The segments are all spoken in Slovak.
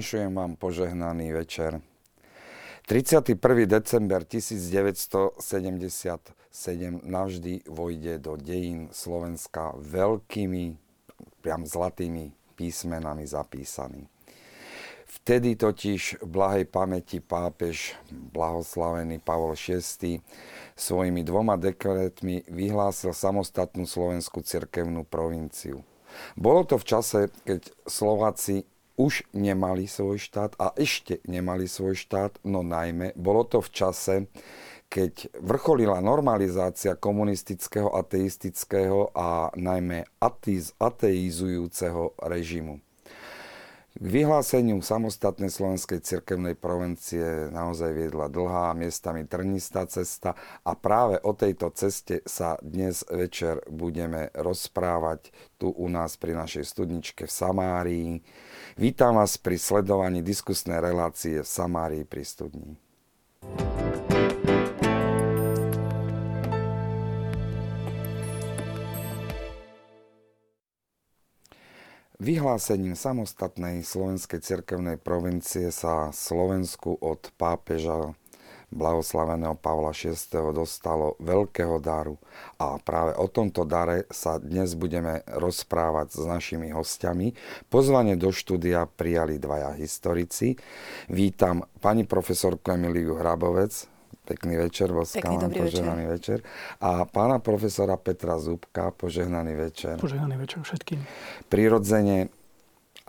Vinšujem vám požehnaný večer. 31. december 1977 navždy vojde do dejín Slovenska veľkými, priam zlatými písmenami zapísaný. Vtedy totiž blahej pamäti pápež blahoslavený Pavol VI svojimi dvoma dekretmi vyhlásil samostatnú slovenskú cirkevnú provinciu. Bolo to v čase, keď Slováci už nemali svoj štát a ešte nemali svoj štát, no najmä bolo to v čase, keď vrcholila normalizácia komunistického, ateistického a najmä ateizujúceho režimu. K vyhláseniu samostatnej slovenskej cirkevnej provincie naozaj viedla dlhá, miestami trnistá cesta a práve o tejto ceste sa dnes večer budeme rozprávať tu u nás pri našej studničke v Samárii. Vítam vás pri sledovaní diskusnej relácie v Samárii pri studni. Vyhlásením samostatnej slovenskej cirkevnej provincie sa Slovensku od pápeža blahoslaveného Pavla VI. dostalo veľkého daru. A práve o tomto dare sa dnes budeme rozprávať s našimi hostiami. Pozvanie do štúdia prijali dvaja historici. Vítam pani profesorku Emiliu Hrabovec, Pekný večer, Voskala, požehnaný večer. večer. A pána profesora Petra Zubka, požehnaný večer. Požehnaný večer všetkým. Prirodzene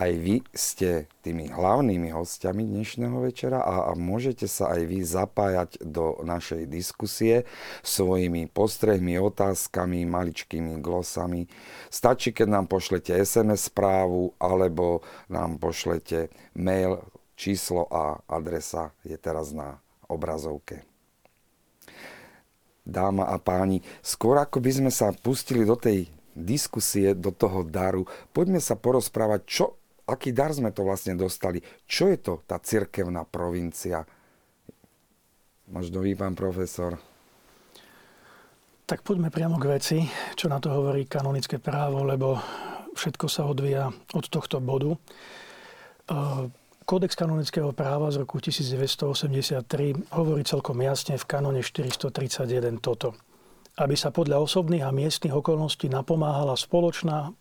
aj vy ste tými hlavnými hostiami dnešného večera a, a môžete sa aj vy zapájať do našej diskusie svojimi postrehmi, otázkami, maličkými glosami. Stačí, keď nám pošlete SMS správu alebo nám pošlete mail, číslo a adresa je teraz na obrazovke dáma a páni, skôr ako by sme sa pustili do tej diskusie, do toho daru, poďme sa porozprávať, čo, aký dar sme to vlastne dostali. Čo je to tá cirkevná provincia? Možno vy, pán profesor. Tak poďme priamo k veci, čo na to hovorí kanonické právo, lebo všetko sa odvíja od tohto bodu. Kódex kanonického práva z roku 1983 hovorí celkom jasne v kanone 431 toto. Aby sa podľa osobných a miestnych okolností napomáhala spoločná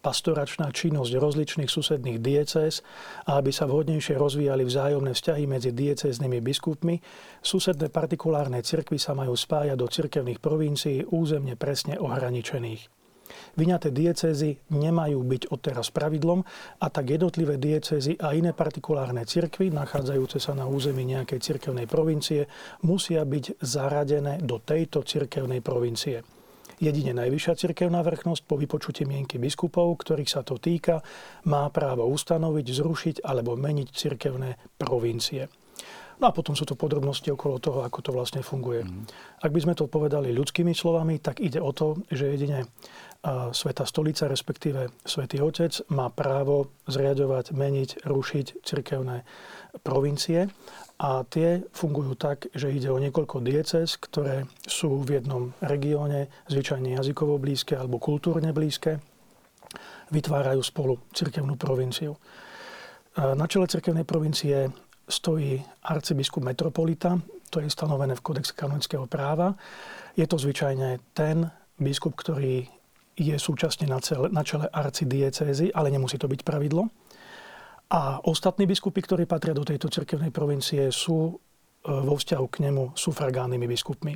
pastoračná činnosť rozličných susedných diecéz a aby sa vhodnejšie rozvíjali vzájomné vzťahy medzi diecéznymi biskupmi, susedné partikulárne cirkvy sa majú spájať do cirkevných provincií územne presne ohraničených. Vyňaté diecézy nemajú byť odteraz pravidlom a tak jednotlivé diecézy a iné partikulárne cirkvy, nachádzajúce sa na území nejakej cirkevnej provincie, musia byť zaradené do tejto cirkevnej provincie. Jedine najvyššia cirkevná vrchnosť po vypočutí mienky biskupov, ktorých sa to týka, má právo ustanoviť, zrušiť alebo meniť cirkevné provincie. No a potom sú to podrobnosti okolo toho, ako to vlastne funguje. Mm. Ak by sme to povedali ľudskými slovami, tak ide o to, že jedine Sveta stolica, respektíve Svetý Otec, má právo zriadovať, meniť, rušiť cirkevné provincie. A tie fungujú tak, že ide o niekoľko dieces, ktoré sú v jednom regióne, zvyčajne jazykovo blízke alebo kultúrne blízke, vytvárajú spolu cirkevnú provinciu. Na čele cirkevnej provincie stojí arcibiskup metropolita, to je stanovené v kodexe kanonického práva. Je to zvyčajne ten biskup, ktorý je súčasne na, cele, na čele arcidiecézy, ale nemusí to byť pravidlo. A ostatní biskupy, ktorí patria do tejto cirkevnej provincie, sú e, vo vzťahu k nemu sufragánnymi biskupmi.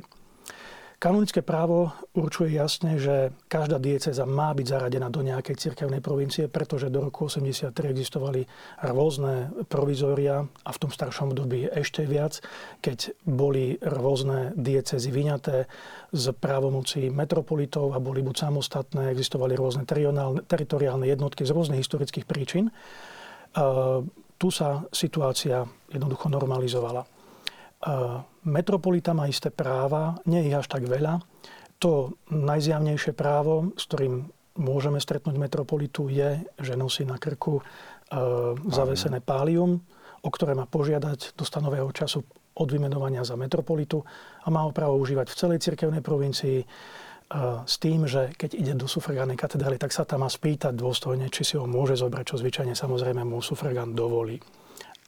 Kanonické právo určuje jasne, že každá dieceza má byť zaradená do nejakej cirkevnej provincie, pretože do roku 83 existovali rôzne provizória a v tom staršom období ešte viac, keď boli rôzne diecezy vyňaté z právomocí metropolitov a boli buď samostatné, existovali rôzne teritoriálne jednotky z rôznych historických príčin. Tu sa situácia jednoducho normalizovala. Metropolita má isté práva, nie ich až tak veľa. To najzjavnejšie právo, s ktorým môžeme stretnúť metropolitu, je, že nosí na krku e, zavesené pálium, o ktoré má požiadať do stanového času od vymenovania za metropolitu a má ho právo užívať v celej cirkevnej provincii s tým, že keď ide do sufragánnej katedrály, tak sa tam má spýtať dôstojne, či si ho môže zobrať, čo zvyčajne samozrejme mu sufragán dovolí.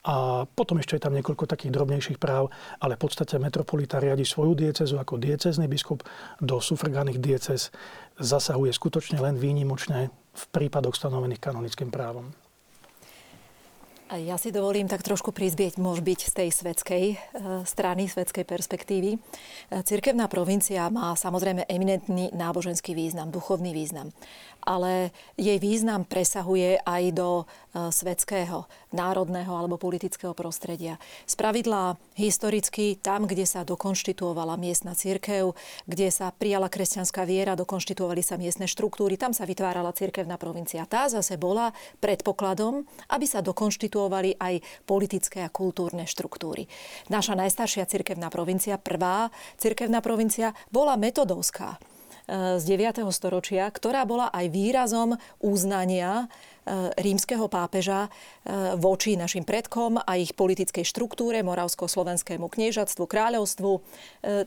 A potom ešte je tam niekoľko takých drobnejších práv, ale v podstate metropolita riadi svoju diecezu ako diecezný biskup. Do sufragánnych diecez zasahuje skutočne len výnimočne v prípadoch stanovených kanonickým právom. Ja si dovolím tak trošku prizbieť, môž byť z tej svetskej e, strany, svetskej perspektívy. E, cirkevná provincia má samozrejme eminentný náboženský význam, duchovný význam ale jej význam presahuje aj do e, svetského, národného alebo politického prostredia. Spravidla historicky tam, kde sa dokonštituovala miestna cirkev, kde sa prijala kresťanská viera, dokonštituovali sa miestne štruktúry, tam sa vytvárala cirkevná provincia. Tá zase bola predpokladom, aby sa dokonštituovali aj politické a kultúrne štruktúry. Naša najstaršia cirkevná provincia, prvá cirkevná provincia, bola metodovská z 9. storočia, ktorá bola aj výrazom uznania rímskeho pápeža e, voči našim predkom a ich politickej štruktúre, moravsko-slovenskému kniežatstvu, kráľovstvu, e,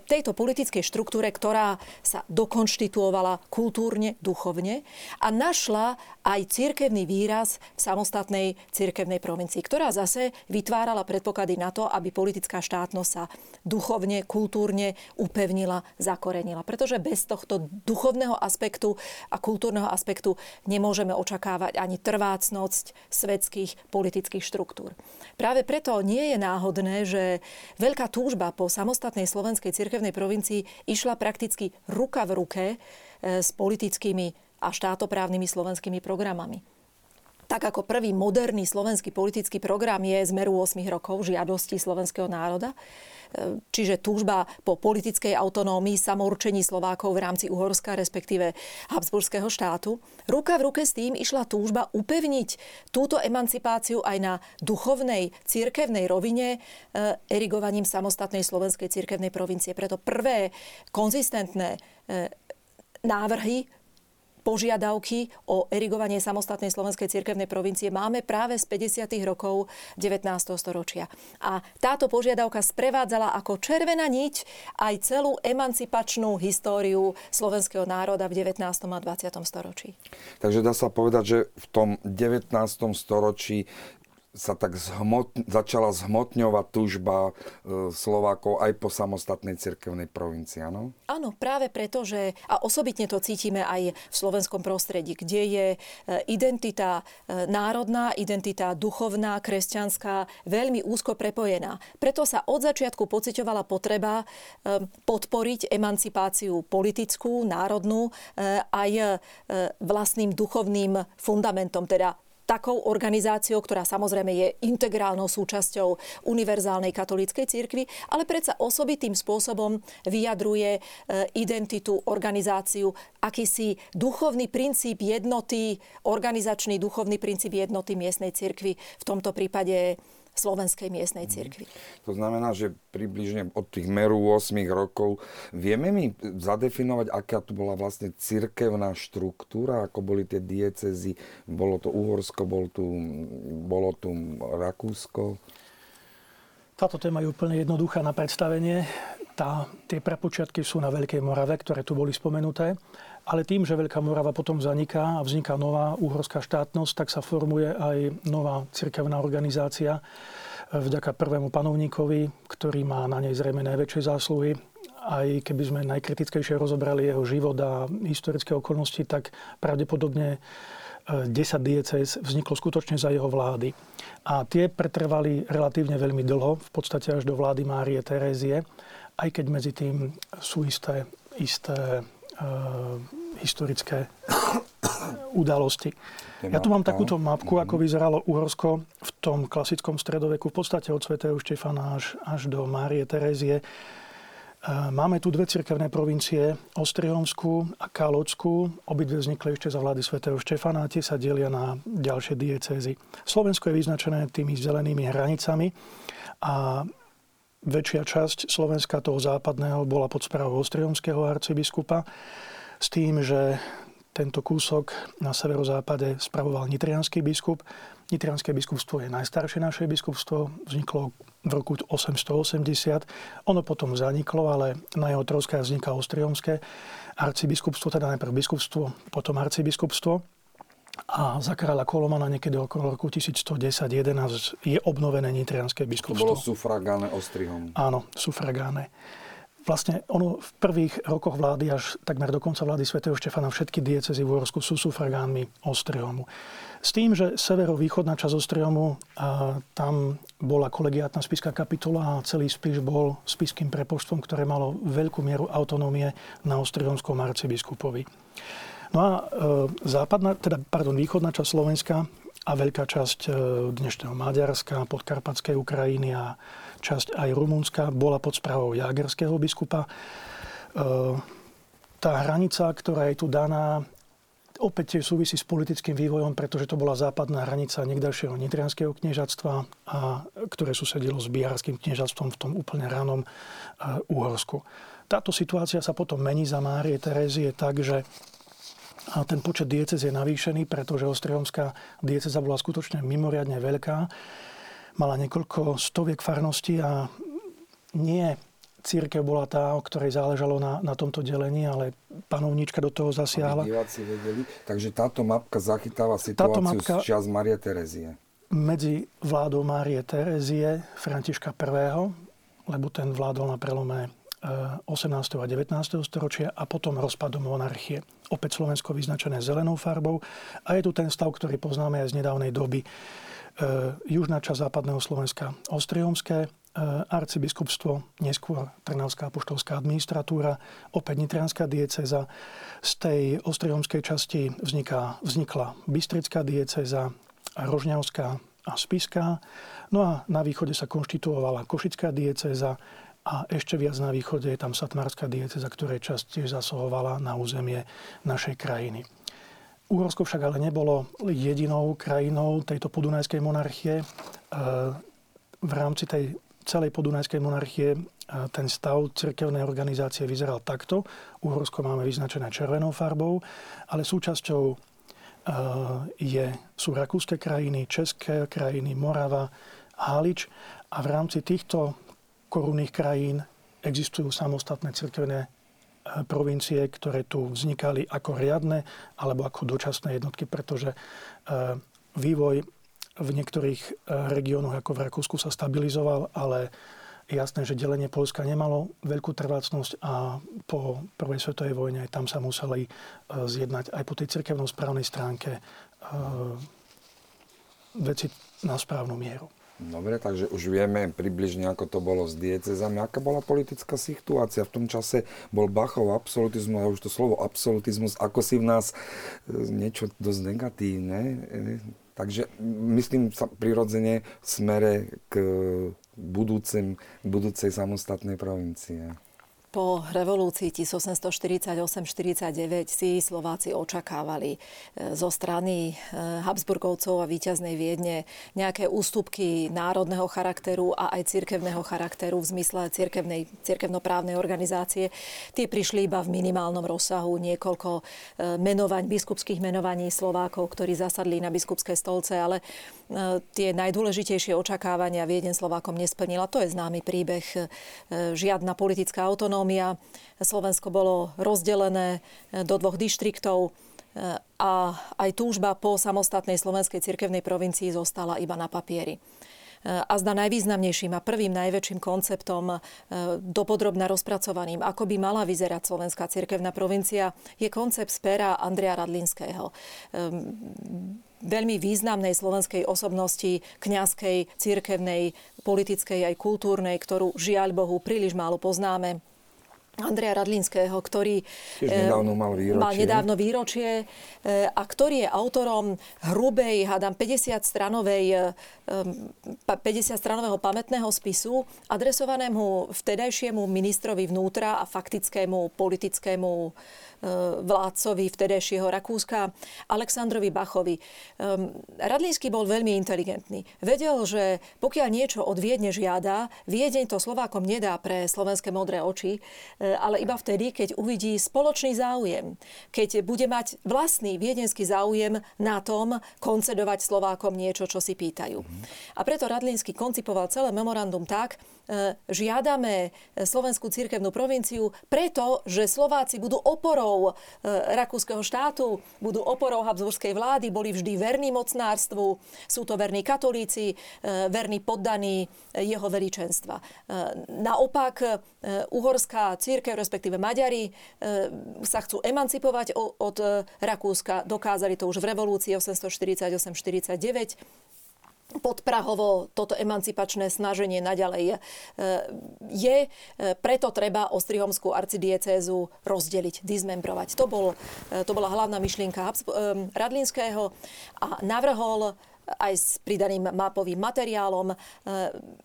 tejto politickej štruktúre, ktorá sa dokonštituovala kultúrne, duchovne a našla aj cirkevný výraz v samostatnej cirkevnej provincii, ktorá zase vytvárala predpoklady na to, aby politická štátnosť sa duchovne, kultúrne upevnila, zakorenila. Pretože bez tohto duchovného aspektu a kultúrneho aspektu nemôžeme očakávať ani trvácnosť svetských politických štruktúr. Práve preto nie je náhodné, že veľká túžba po samostatnej slovenskej cirkevnej provincii išla prakticky ruka v ruke e, s politickými a štátoprávnymi slovenskými programami tak ako prvý moderný slovenský politický program je z meru 8 rokov žiadosti slovenského národa, čiže túžba po politickej autonómii, samourčení Slovákov v rámci Uhorska, respektíve Habsburského štátu. Ruka v ruke s tým išla túžba upevniť túto emancipáciu aj na duchovnej, cirkevnej rovine eh, erigovaním samostatnej slovenskej cirkevnej provincie. Preto prvé konzistentné eh, návrhy požiadavky o erigovanie samostatnej slovenskej cirkevnej provincie máme práve z 50. rokov 19. storočia. A táto požiadavka sprevádzala ako červená niť aj celú emancipačnú históriu slovenského národa v 19. a 20. storočí. Takže dá sa povedať, že v tom 19. storočí sa tak zhmot, začala zhmotňovať túžba e, Slovákov aj po samostatnej cirkevnej provincii, áno? Áno, práve preto, že, a osobitne to cítime aj v slovenskom prostredí, kde je e, identita e, národná, identita duchovná, kresťanská veľmi úzko prepojená. Preto sa od začiatku pocitovala potreba podporiť emancipáciu politickú, národnú, aj vlastným duchovným fundamentom, teda takou organizáciou, ktorá samozrejme je integrálnou súčasťou univerzálnej katolíckej cirkvi, ale predsa osobitým spôsobom vyjadruje e, identitu, organizáciu, akýsi duchovný princíp jednoty, organizačný duchovný princíp jednoty miestnej cirkvi, v tomto prípade slovenskej miestnej mhm. cirkvi. To znamená, že približne od tých meru 8 rokov vieme mi zadefinovať, aká tu bola vlastne cirkevná štruktúra, ako boli tie diecezy, bolo to Uhorsko, bol tu, bolo tu Rakúsko. Táto téma je úplne jednoduchá na predstavenie. Tá, tie prepočiatky sú na Veľkej Morave, ktoré tu boli spomenuté. Ale tým, že Veľká Morava potom zaniká a vzniká nová uhorská štátnosť, tak sa formuje aj nová cirkevná organizácia vďaka prvému panovníkovi, ktorý má na nej zrejme najväčšie zásluhy. Aj keby sme najkritickejšie rozobrali jeho život a historické okolnosti, tak pravdepodobne 10 e, diecez vzniklo skutočne za jeho vlády. A tie pretrvali relatívne veľmi dlho, v podstate až do vlády Márie Terézie, aj keď medzi tým sú isté, isté historické udalosti. Ja tu mám takúto mapku, ako vyzeralo Uhorsko v tom klasickom stredoveku, v podstate od svätého Štefana až, až do Márie Terézie. Eh, máme tu dve cirkevné provincie, Ostrihomskú a Kaločskú. Obidve vznikli ešte za vlády svätého Štefana a tie sa delia na ďalšie diecézy. Slovensko je vyznačené tými zelenými hranicami a väčšia časť Slovenska toho západného bola pod správou ostrihomského arcibiskupa s tým, že tento kúsok na severozápade spravoval nitrianský biskup. Nitrianské biskupstvo je najstaršie naše biskupstvo, vzniklo v roku 880. Ono potom zaniklo, ale na jeho troskách vzniká Ostriomské arcibiskupstvo, teda najprv biskupstvo, potom arcibiskupstvo. A za kráľa Kolomana niekedy okolo roku 1110-11 je obnovené nitrianské biskupstvo. To bolo sufragáne Ostrihom. Áno, sufragáne. Vlastne ono v prvých rokoch vlády až takmer do konca vlády svätého Štefana všetky diecezy v Uhorsku sú sufragánmi Ostrihomu. S tým, že severovýchodná časť Ostrihomu, a tam bola kolegiátna spiská kapitola a celý spis bol spiským prepočtom, ktoré malo veľkú mieru autonómie na Ostrihomskom arcibiskupovi. No a e, západná, teda, pardon, východná časť Slovenska a veľká časť e, dnešného Maďarska, podkarpatskej Ukrajiny a časť aj Rumunska bola pod správou jagerského biskupa. E, tá hranica, ktorá je tu daná, opäť súvisí s politickým vývojom, pretože to bola západná hranica niekdajšieho nitrianského kniežatstva, a, ktoré susedilo s biarským kniežatstvom v tom úplne ránom e, Uhorsku. Táto situácia sa potom mení za Márie Terézie tak, že a ten počet diecez je navýšený, pretože Ostrihomská dieceza bola skutočne mimoriadne veľká mala niekoľko stoviek farností a nie církev bola tá, o ktorej záležalo na, na tomto delení, ale panovníčka do toho zasiahla. diváci vedeli. Takže táto mapka zachytáva situáciu táto mapka z čas Marie Terezie. Medzi vládou Márie Terezie, Františka I., lebo ten vládol na prelome 18. Eh, a 19. storočia a potom rozpadom monarchie. Opäť Slovensko vyznačené zelenou farbou a je tu ten stav, ktorý poznáme aj z nedávnej doby E, južná časť západného Slovenska Ostriomské, e, arcibiskupstvo, neskôr Trnavská apoštolská administratúra, opäť Nitrianská dieceza. Z tej ostriomskej časti vzniká, vznikla Bystrická dieceza, Rožňavská a Spiská. No a na východe sa konštituovala Košická dieceza a ešte viac na východe je tam Satmárska dieceza, ktorej časť tiež zasahovala na územie našej krajiny. Uhorsko však ale nebolo jedinou krajinou tejto podunajskej monarchie. E, v rámci tej celej podunajskej monarchie e, ten stav cirkevnej organizácie vyzeral takto. Uhorsko máme vyznačené červenou farbou, ale súčasťou e, je, sú rakúske krajiny, české krajiny, Morava, Halič a v rámci týchto korunných krajín existujú samostatné cirkevné provincie, ktoré tu vznikali ako riadne alebo ako dočasné jednotky, pretože e, vývoj v niektorých e, regiónoch ako v Rakúsku sa stabilizoval, ale jasné, že delenie Polska nemalo veľkú trvácnosť a po prvej svetovej vojne aj tam sa museli e, zjednať aj po tej cirkevno správnej stránke veci na správnu mieru. Dobre, takže už vieme približne, ako to bolo s diecezami. Aká bola politická situácia? V tom čase bol Bachov absolutizmus, a už to slovo absolutizmus, ako si v nás e, niečo dosť negatívne. E, takže myslím sa prirodzene v smere k budúcim, budúcej samostatnej provincie. Po revolúcii 1848-49 si Slováci očakávali e, zo strany e, Habsburgovcov a víťaznej Viedne nejaké ústupky národného charakteru a aj cirkevného charakteru v zmysle cirkevnej, cirkevnoprávnej organizácie. Tie prišli iba v minimálnom rozsahu niekoľko e, menovaní, biskupských menovaní Slovákov, ktorí zasadli na biskupské stolce, ale tie najdôležitejšie očakávania Vieden Slovákom nesplnila. To je známy príbeh. Žiadna politická autonómia autonómia. Slovensko bolo rozdelené e, do dvoch dištriktov e, a aj túžba po samostatnej slovenskej cirkevnej provincii zostala iba na papieri. E, a zda najvýznamnejším a prvým najväčším konceptom dopodrobne rozpracovaným, ako by mala vyzerať slovenská cirkevná provincia, je koncept z pera Andrea Radlinského veľmi významnej slovenskej osobnosti, kňazskej, cirkevnej, politickej aj kultúrnej, ktorú žiaľ Bohu príliš málo poznáme Andreja Radlinského, ktorý eh, nedávno mal, výročie. mal nedávno výročie eh, a ktorý je autorom hrubej, hádam, 50 stranovej 50 eh, pamätného spisu adresovanému vtedajšiemu ministrovi vnútra a faktickému politickému vládcovi vtedajšieho Rakúska, Aleksandrovi Bachovi. Radlínsky bol veľmi inteligentný. Vedel, že pokiaľ niečo od Viedne žiada, Viedeň to Slovákom nedá pre slovenské modré oči, ale iba vtedy, keď uvidí spoločný záujem. Keď bude mať vlastný viedenský záujem na tom koncedovať Slovákom niečo, čo si pýtajú. A preto Radlínsky koncipoval celé memorandum tak, E, žiadame Slovenskú cirkevnú provinciu preto, že Slováci budú oporou e, rakúskeho štátu, budú oporou habsburskej vlády, boli vždy verní mocnárstvu, sú to verní katolíci, e, verní poddaní jeho veličenstva. Naopak, uhorská církev, respektíve Maďari, sa chcú emancipovať od Rakúska. Dokázali to už v revolúcii 848-49 podprahovo toto emancipačné snaženie naďalej je. E, preto treba Ostrihomskú arcidiecézu rozdeliť, dizmembrovať. To, bol, e, to bola hlavná myšlienka Radlinského a navrhol aj s pridaným mapovým materiálom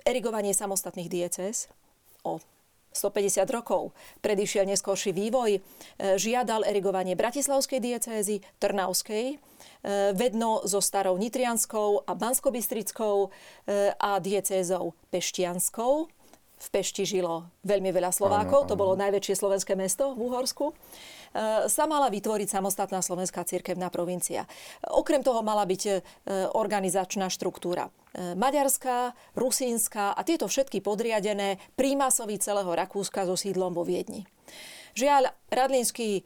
erigovanie samostatných diecéz o 150 rokov. Predišiel neskôrší vývoj, žiadal erigovanie Bratislavskej diecézy, Trnavskej, vedno so starou Nitrianskou a Banskobystrickou e, a diecézou Peštianskou. V Pešti žilo veľmi veľa Slovákov, to bolo najväčšie slovenské mesto v Uhorsku sa mala vytvoriť samostatná slovenská cirkevná provincia. Okrem toho mala byť organizačná štruktúra maďarská, rusínska a tieto všetky podriadené prímasovi celého Rakúska so sídlom vo Viedni. Žiaľ, Radlínsky e,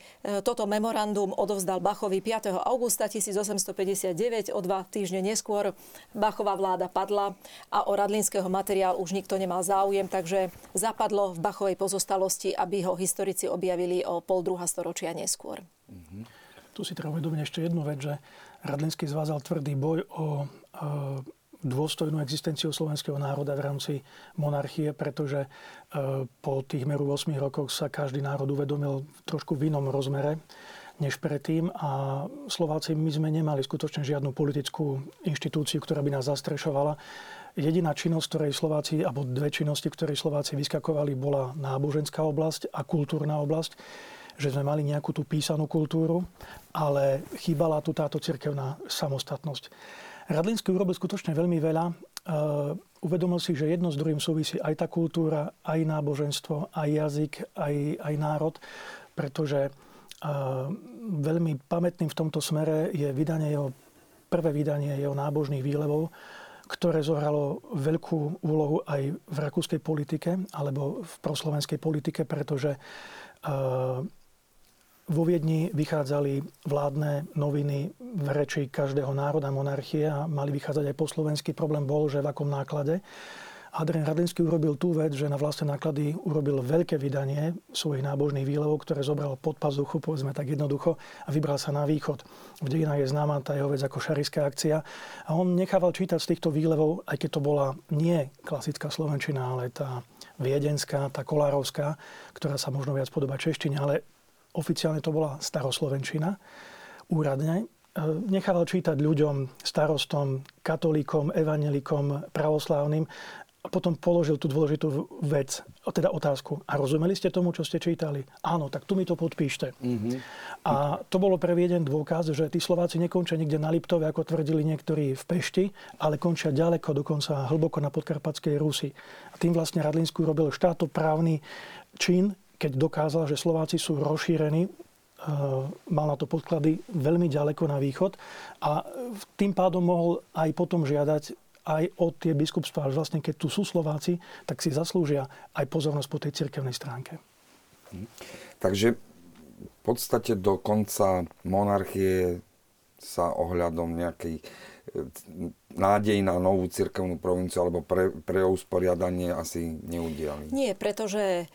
toto memorandum odovzdal Bachovi 5. augusta 1859, o dva týždne neskôr Bachová vláda padla a o Radlínskeho materiál už nikto nemal záujem, takže zapadlo v Bachovej pozostalosti, aby ho historici objavili o pol druhá storočia neskôr. Mm-hmm. Tu si treba uvedomiť ešte jednu vec, že Radlínsky zvázal tvrdý boj o e, dôstojnú existenciu slovenského národa v rámci monarchie, pretože e, po tých meru 8 rokoch sa každý národ uvedomil trošku v inom rozmere než predtým a Slováci my sme nemali skutočne žiadnu politickú inštitúciu, ktorá by nás zastrešovala. Jediná činnosť, ktorej Slováci, alebo dve činnosti, ktorej Slováci vyskakovali, bola náboženská oblasť a kultúrna oblasť že sme mali nejakú tú písanú kultúru, ale chýbala tu táto cirkevná samostatnosť. Radlínsky urobil skutočne veľmi veľa. Uh, uvedomil si, že jedno s druhým súvisí aj tá kultúra, aj náboženstvo, aj jazyk, aj, aj národ, pretože uh, veľmi pamätným v tomto smere je vydanie jeho, prvé vydanie jeho nábožných výlevov, ktoré zohralo veľkú úlohu aj v rakúskej politike alebo v proslovenskej politike, pretože uh, vo Viedni vychádzali vládne noviny v reči každého národa monarchie a mali vychádzať aj po slovensky. Problém bol, že v akom náklade. Adrian Radlinský urobil tú vec, že na vlastné náklady urobil veľké vydanie svojich nábožných výlevov, ktoré zobral pod pazuchu, povedzme tak jednoducho, a vybral sa na východ. V dejinách je známa tá jeho vec ako šariská akcia. A on nechával čítať z týchto výlevov, aj keď to bola nie klasická slovenčina, ale tá viedenská, tá kolárovská, ktorá sa možno viac podobá češtine, ale oficiálne to bola staroslovenčina, úradne, e, nechával čítať ľuďom, starostom, katolíkom, evanelikom, pravoslávnym a potom položil tú dôležitú vec, teda otázku. A rozumeli ste tomu, čo ste čítali? Áno, tak tu mi to podpíšte. Mm-hmm. A to bolo pre jeden dôkaz, že tí Slováci nekončia niekde na Liptove, ako tvrdili niektorí v Pešti, ale končia ďaleko, dokonca hlboko na podkarpatskej Rusi. A tým vlastne Radlinsku robil štátoprávny čin, keď dokázal, že Slováci sú rozšírení, e, mal na to podklady veľmi ďaleko na východ a tým pádom mohol aj potom žiadať aj od tie biskupstvá, že vlastne keď tu sú Slováci, tak si zaslúžia aj pozornosť po tej cirkevnej stránke. Hm. Takže v podstate do konca monarchie sa ohľadom nejakej nádej na novú cirkevnú provinciu alebo pre, pre usporiadanie asi neudiali. Nie, pretože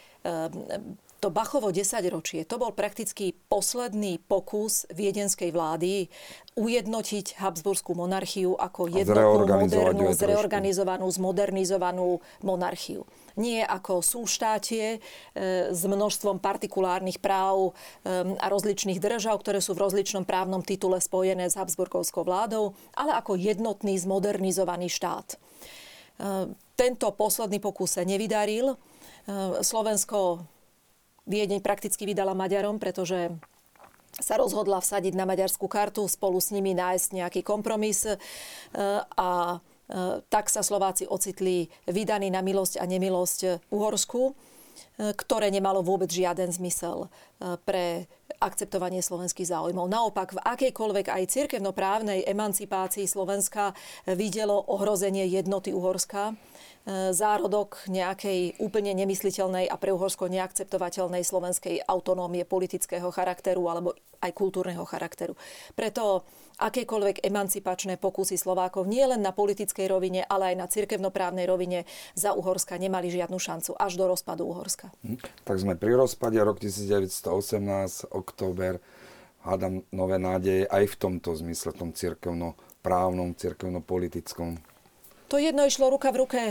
to Bachovo 10 ročie, to bol prakticky posledný pokus viedenskej vlády ujednotiť Habsburskú monarchiu ako jednotnú, modernú, zreorganizovanú, zmodernizovanú monarchiu. Nie ako súštátie e, s množstvom partikulárnych práv e, a rozličných držav, ktoré sú v rozličnom právnom titule spojené s Habsburgovskou vládou, ale ako jednotný, zmodernizovaný štát. E, tento posledný pokus sa nevydaril. Slovensko Viedeň prakticky vydala Maďarom, pretože sa rozhodla vsadiť na maďarskú kartu, spolu s nimi nájsť nejaký kompromis e, a e, tak sa Slováci ocitli vydaní na milosť a nemilosť Uhorsku. ktoré nemalo vôbec žiaden zmysel pre akceptovanie slovenských záujmov. Naopak, v akejkoľvek aj cirkevnoprávnej emancipácii Slovenska videlo ohrozenie jednoty Uhorska zárodok nejakej úplne nemysliteľnej a pre Uhorsko neakceptovateľnej slovenskej autonómie politického charakteru alebo aj kultúrneho charakteru. Preto akékoľvek emancipačné pokusy Slovákov nie len na politickej rovine, ale aj na cirkevnoprávnej rovine za Uhorska nemali žiadnu šancu až do rozpadu Uhorska. Tak sme pri rozpade rok 1918, október, hádam nové nádeje aj v tomto zmysle, v tom cirkevno-právnom, cirkevno-politickom to jedno išlo ruka v ruke.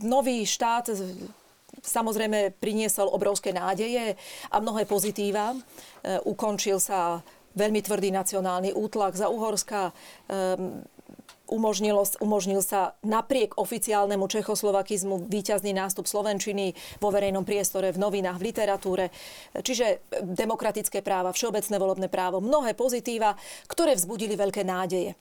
Nový štát samozrejme priniesol obrovské nádeje a mnohé pozitíva. E, ukončil sa veľmi tvrdý nacionálny útlak za Uhorska umožnilo, umožnil sa napriek oficiálnemu čechoslovakizmu výťazný nástup Slovenčiny vo verejnom priestore, v novinách, v literatúre. Čiže demokratické práva, všeobecné volebné právo, mnohé pozitíva, ktoré vzbudili veľké nádeje.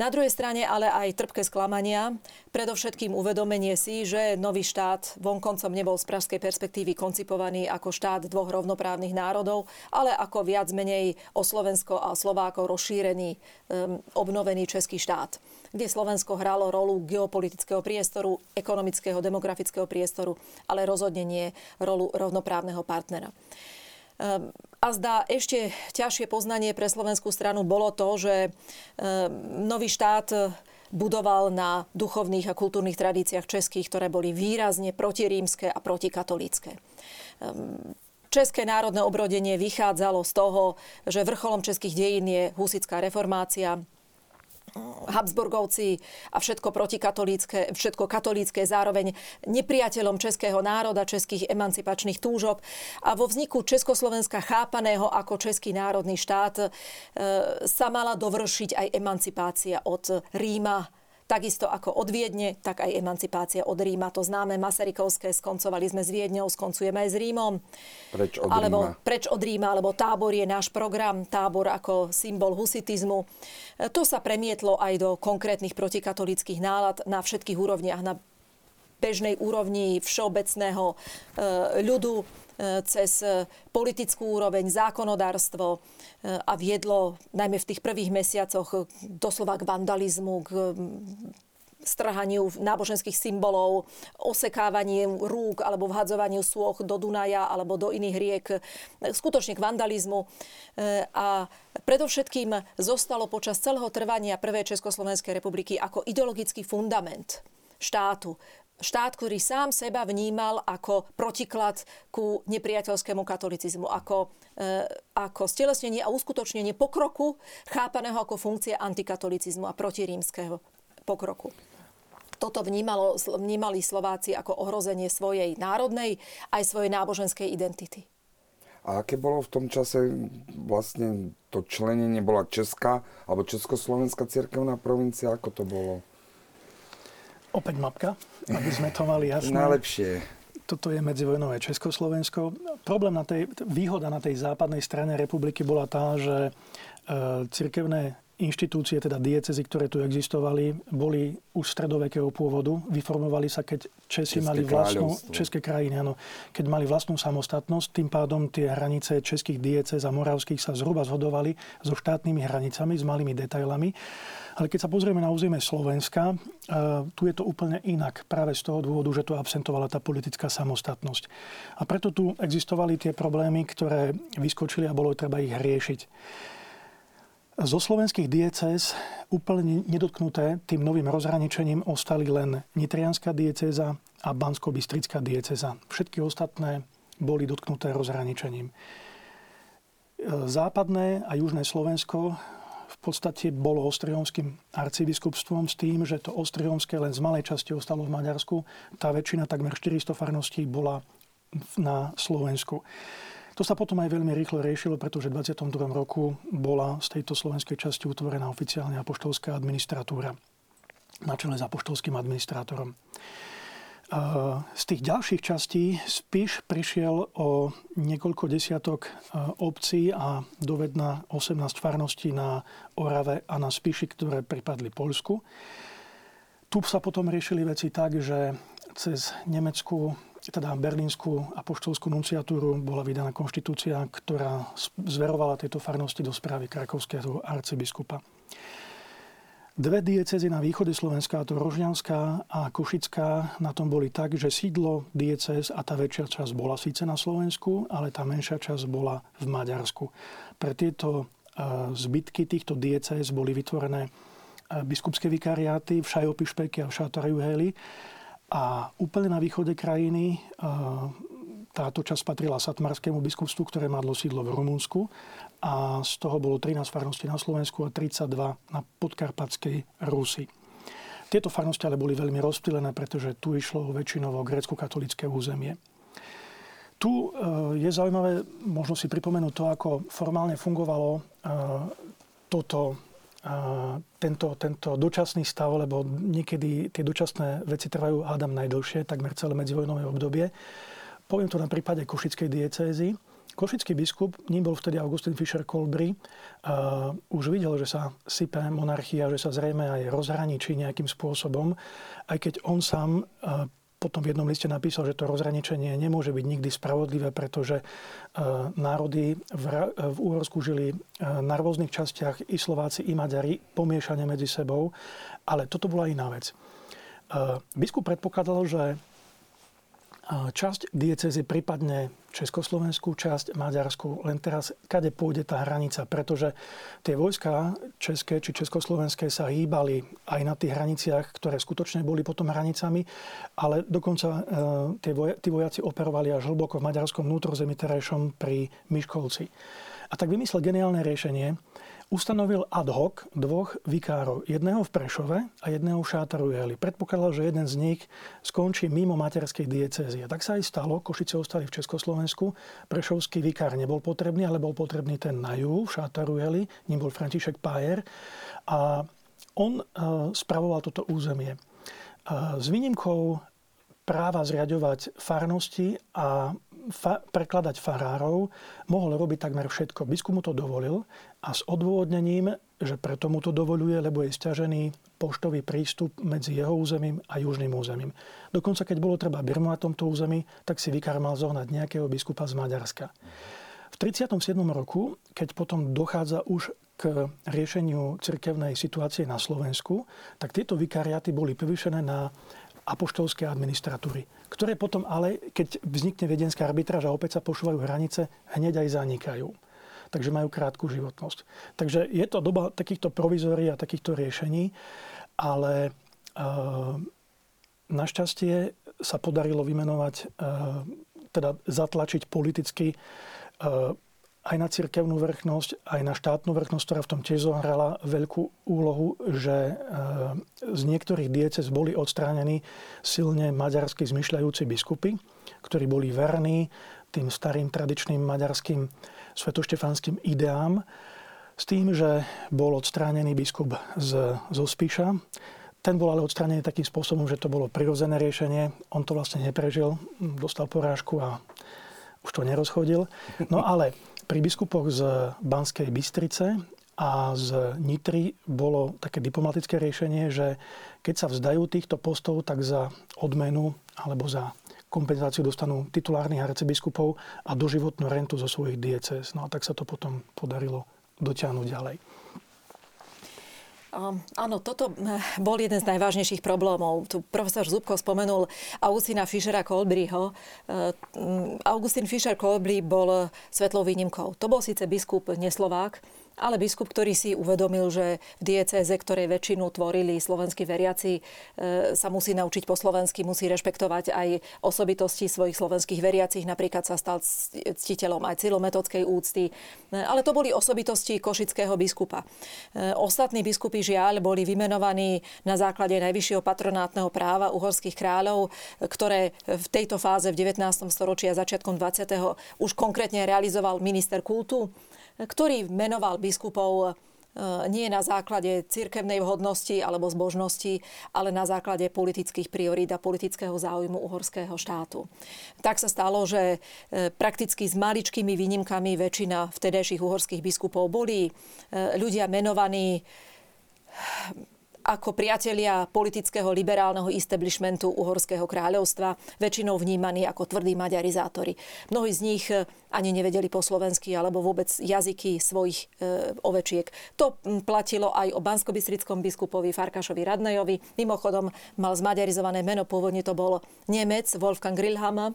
Na druhej strane ale aj trpké sklamania, predovšetkým uvedomenie si, že nový štát vonkoncom nebol z pražskej perspektívy koncipovaný ako štát dvoch rovnoprávnych národov, ale ako viac menej o Slovensko a Slovákov rozšírený, um, obnovený český štát kde Slovensko hralo rolu geopolitického priestoru, ekonomického, demografického priestoru, ale rozhodne nie rolu rovnoprávneho partnera. Ehm, a zdá ešte ťažšie poznanie pre slovenskú stranu bolo to, že ehm, nový štát budoval na duchovných a kultúrnych tradíciách českých, ktoré boli výrazne protirímske a protikatolícké. Ehm, české národné obrodenie vychádzalo z toho, že vrcholom českých dejín je husická reformácia, Habsburgovci a všetko protikatolícke, všetko katolícke, zároveň nepriateľom českého národa, českých emancipačných túžob. A vo vzniku Československa chápaného ako český národný štát e, sa mala dovršiť aj emancipácia od Ríma Takisto ako od Viedne, tak aj emancipácia od Ríma. To známe Masarykovské, skoncovali sme s Viedňou, skoncujeme aj s Rímom. Preč od alebo, Ríma. Preč od Ríma, alebo tábor je náš program, tábor ako symbol husitizmu. To sa premietlo aj do konkrétnych protikatolických nálad na všetkých úrovniach, na bežnej úrovni všeobecného e, ľudu cez e, politickú úroveň, zákonodárstvo e, a viedlo najmä v tých prvých mesiacoch doslova k vandalizmu, k strhaniu náboženských symbolov, osekávaniu rúk alebo vhadzovaniu sôch do Dunaja alebo do iných riek, skutočne k vandalizmu. A predovšetkým zostalo počas celého trvania Prvej Československej republiky ako ideologický fundament štátu štát, ktorý sám seba vnímal ako protiklad ku nepriateľskému katolicizmu, ako, e, ako stelesnenie a uskutočnenie pokroku, chápaného ako funkcia antikatolicizmu a protirímskeho pokroku. Toto vnímalo, vnímali Slováci ako ohrozenie svojej národnej aj svojej náboženskej identity. A aké bolo v tom čase vlastne to členenie? Bola Česká alebo Československá cirkevná provincia? Ako to bolo? Opäť mapka, aby sme to mali jasné. Najlepšie. Toto je medzivojnové Československo. Problém na tej, výhoda na tej západnej strane republiky bola tá, že e, cirkevné inštitúcie, teda diecezy, ktoré tu existovali, boli už stredovekého pôvodu. Vyformovali sa, keď Česi České mali vlastnú... České krajiny, áno. Keď mali vlastnú samostatnosť, tým pádom tie hranice českých diecez a moravských sa zhruba zhodovali so štátnymi hranicami, s malými detailami. Ale keď sa pozrieme na územie Slovenska, e, tu je to úplne inak. Práve z toho dôvodu, že tu absentovala tá politická samostatnosť. A preto tu existovali tie problémy, ktoré vyskočili a bolo treba ich riešiť. Zo slovenských diecéz úplne nedotknuté tým novým rozhraničením ostali len Nitrianská diecéza a Bansko-Bystrická diecéza. Všetky ostatné boli dotknuté rozhraničením. E, západné a južné Slovensko v podstate bolo ostrihomským arcibiskupstvom s tým, že to ostrihomské len z malej časti ostalo v Maďarsku. Tá väčšina, takmer 400 farností, bola na Slovensku. To sa potom aj veľmi rýchlo riešilo, pretože v 22. roku bola z tejto slovenskej časti utvorená oficiálne apoštolská administratúra na čele s apoštolským administrátorom. Z tých ďalších častí Spiš prišiel o niekoľko desiatok obcí a dovedna 18 farností na Orave a na Spiši, ktoré pripadli Polsku. Tu sa potom riešili veci tak, že cez nemeckú teda berlínsku apoštolskú nunciatúru bola vydaná konštitúcia, ktorá zverovala tieto farnosti do správy krakovského arcibiskupa. Dve diecezy na východe Slovenska, to Rožňanská a Košická, na tom boli tak, že sídlo diecez a tá väčšia časť bola síce na Slovensku, ale tá menšia časť bola v Maďarsku. Pre tieto e, zbytky týchto diecez boli vytvorené e, biskupské vikariáty v Šajopišpeke a v Šátarjuheli. A úplne na východe krajiny e, táto časť patrila Satmarskému biskupstvu, ktoré má sídlo v Rumunsku a z toho bolo 13 farností na Slovensku a 32 na podkarpatskej Rusi. Tieto farnosti ale boli veľmi rozptýlené, pretože tu išlo väčšinovo grécko-katolické územie. Tu e, je zaujímavé možno si pripomenúť to, ako formálne fungovalo e, toto, tento, tento dočasný stav, lebo niekedy tie dočasné veci trvajú hádam najdlhšie, takmer celé medzivojnové obdobie. Poviem to na prípade Košickej diecézy. Košický biskup, ním bol vtedy Augustin Fischer Kolbry, už videl, že sa sype monarchia, že sa zrejme aj rozhraničí nejakým spôsobom, aj keď on sám potom v jednom liste napísal, že to rozhraničenie nemôže byť nikdy spravodlivé, pretože uh, národy v, v Úhorsku žili uh, na rôznych častiach, i Slováci, i Maďari, pomiešane medzi sebou, ale toto bola iná vec. Uh, biskup predpokladal, že časť diecezy prípadne Československú časť, Maďarsku, len teraz kade pôjde tá hranica, pretože tie vojska české či československé sa hýbali aj na tých hraniciach, ktoré skutočne boli potom hranicami, ale dokonca e, tie voj- tí vojaci operovali až hlboko v maďarskom vnútrozemí terajšom pri Myškovci. A tak vymyslel geniálne riešenie, ustanovil ad hoc dvoch vikárov. Jedného v Prešove a jedného v Šátarujeli. Predpokladal, že jeden z nich skončí mimo materskej diecézie. Tak sa aj stalo. Košice ostali v Československu. Prešovský vikár nebol potrebný, ale bol potrebný ten na juhu, v Šátarujeli. Ním bol František Pájer. A on uh, spravoval toto územie. Uh, s výnimkou práva zriadovať farnosti a fa- prekladať farárov, mohol robiť takmer všetko. Biskup mu to dovolil a s odôvodnením, že preto mu to dovoluje, lebo je stiažený poštový prístup medzi jeho územím a južným územím. Dokonca keď bolo treba Birmu na tomto území, tak si vikár mal zohnať nejakého biskupa z Maďarska. V 37. roku, keď potom dochádza už k riešeniu cirkevnej situácie na Slovensku, tak tieto vikariáty boli vyvýšené na apoštolské administratúry, ktoré potom ale, keď vznikne viedenská arbitráž a opäť sa pošúvajú hranice, hneď aj zanikajú. Takže majú krátku životnosť. Takže je to doba takýchto provizórií a takýchto riešení, ale e, našťastie sa podarilo vymenovať, e, teda zatlačiť politicky e, aj na cirkevnú vrchnosť, aj na štátnu vrchnosť, ktorá v tom tiež zohrala veľkú úlohu, že e, z niektorých diecez boli odstránení silne maďarsky zmyšľajúci biskupy, ktorí boli verní tým starým tradičným maďarským svetoštefanským ideám, s tým, že bol odstránený biskup z, zo Spíša. Ten bol ale odstránený takým spôsobom, že to bolo prirodzené riešenie. On to vlastne neprežil, dostal porážku a už to nerozchodil. No ale pri biskupoch z Banskej Bystrice a z Nitry bolo také diplomatické riešenie, že keď sa vzdajú týchto postov, tak za odmenu alebo za kompenzáciu dostanú titulárnych arcibiskupov a doživotnú rentu zo svojich diecez. No a tak sa to potom podarilo dotiahnuť ďalej. Áno, toto eh, bol jeden z najvážnejších problémov. Tu profesor Zubko spomenul Augustina Fischera Kolbriho. Eh, Augustin Fischer Kolbry bol svetlou výnimkou. To bol síce biskup neslovák, ale biskup, ktorý si uvedomil, že v diecéze, ktorej väčšinu tvorili slovenskí veriaci, e, sa musí naučiť po slovensky, musí rešpektovať aj osobitosti svojich slovenských veriacich. Napríklad sa stal ctiteľom aj cilometodskej úcty. E, ale to boli osobitosti košického biskupa. E, ostatní biskupy žiaľ boli vymenovaní na základe najvyššieho patronátneho práva uhorských kráľov, ktoré v tejto fáze v 19. storočí a začiatkom 20. už konkrétne realizoval minister kultu ktorý menoval biskupov e, nie na základe cirkevnej vhodnosti alebo zbožnosti, ale na základe politických priorít a politického záujmu uhorského štátu. Tak sa stalo, že e, prakticky s maličkými výnimkami väčšina vtedejších uhorských biskupov boli e, ľudia menovaní ako priatelia politického liberálneho establishmentu Uhorského kráľovstva, väčšinou vnímaní ako tvrdí maďarizátori. Mnohí z nich e, ani nevedeli po slovensky alebo vôbec jazyky svojich e, ovečiek. To platilo aj o banskobistrickom biskupovi Farkašovi Radnajovi. Mimochodom mal zmaďarizované meno, pôvodne to bol Nemec Wolfgang Grillhammer,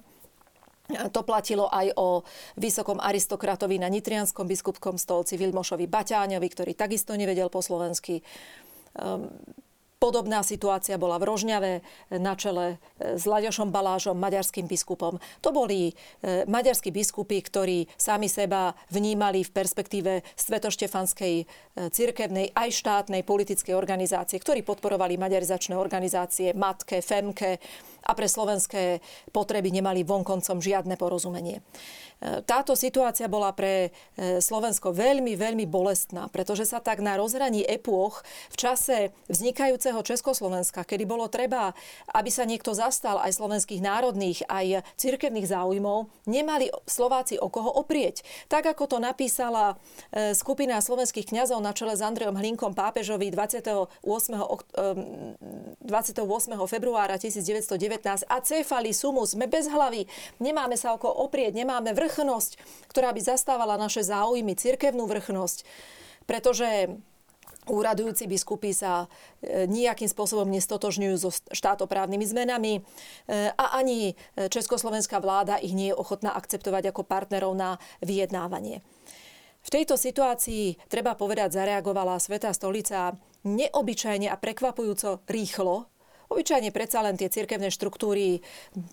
to platilo aj o vysokom aristokratovi na Nitrianskom biskupskom stolci Vilmošovi Baťáňovi, ktorý takisto nevedel po slovensky. Um, Podobná situácia bola v Rožňave na čele e, s Laďošom Balážom, maďarským biskupom. To boli e, maďarskí biskupy, ktorí sami seba vnímali v perspektíve svetoštefanskej e, cirkevnej aj štátnej politickej organizácie, ktorí podporovali maďarizačné organizácie Matke, Femke a pre slovenské potreby nemali vonkoncom žiadne porozumenie. Táto situácia bola pre e, Slovensko veľmi, veľmi bolestná, pretože sa tak na rozhraní epôch v čase vznikajúceho Československa, kedy bolo treba, aby sa niekto zastal aj slovenských národných, aj cirkevných záujmov, nemali Slováci o koho oprieť. Tak ako to napísala e, skupina slovenských kňazov na čele s Andrejom Hlinkom pápežovi 28. 28. februára 1919 a cefali sumus, sme bez hlavy, nemáme sa o koho oprieť, nemáme vrch vrchnosť, ktorá by zastávala naše záujmy, cirkevnú vrchnosť, pretože úradujúci biskupy sa e, nejakým spôsobom nestotožňujú so štátoprávnymi zmenami e, a ani československá vláda ich nie je ochotná akceptovať ako partnerov na vyjednávanie. V tejto situácii, treba povedať, zareagovala Svetá stolica neobyčajne a prekvapujúco rýchlo Obyčajne predsa len tie cirkevné štruktúry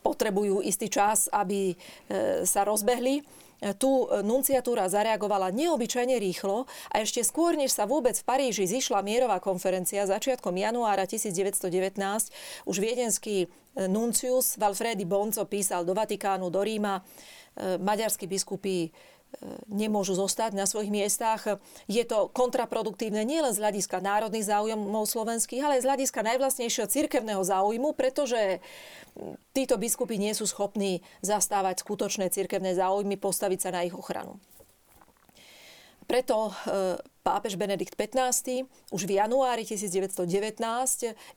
potrebujú istý čas, aby e, sa rozbehli. E, tu nunciatúra zareagovala neobyčajne rýchlo a ešte skôr, než sa vôbec v Paríži zišla mierová konferencia začiatkom januára 1919, už viedenský e, nuncius Valfredi Bonco písal do Vatikánu, do Ríma, maďarskí biskupy nemôžu zostať na svojich miestach. Je to kontraproduktívne nielen z hľadiska národných záujmov slovenských, ale aj z hľadiska najvlastnejšieho cirkevného záujmu, pretože títo biskupy nie sú schopní zastávať skutočné cirkevné záujmy, postaviť sa na ich ochranu. Preto e, pápež Benedikt XV už v januári 1919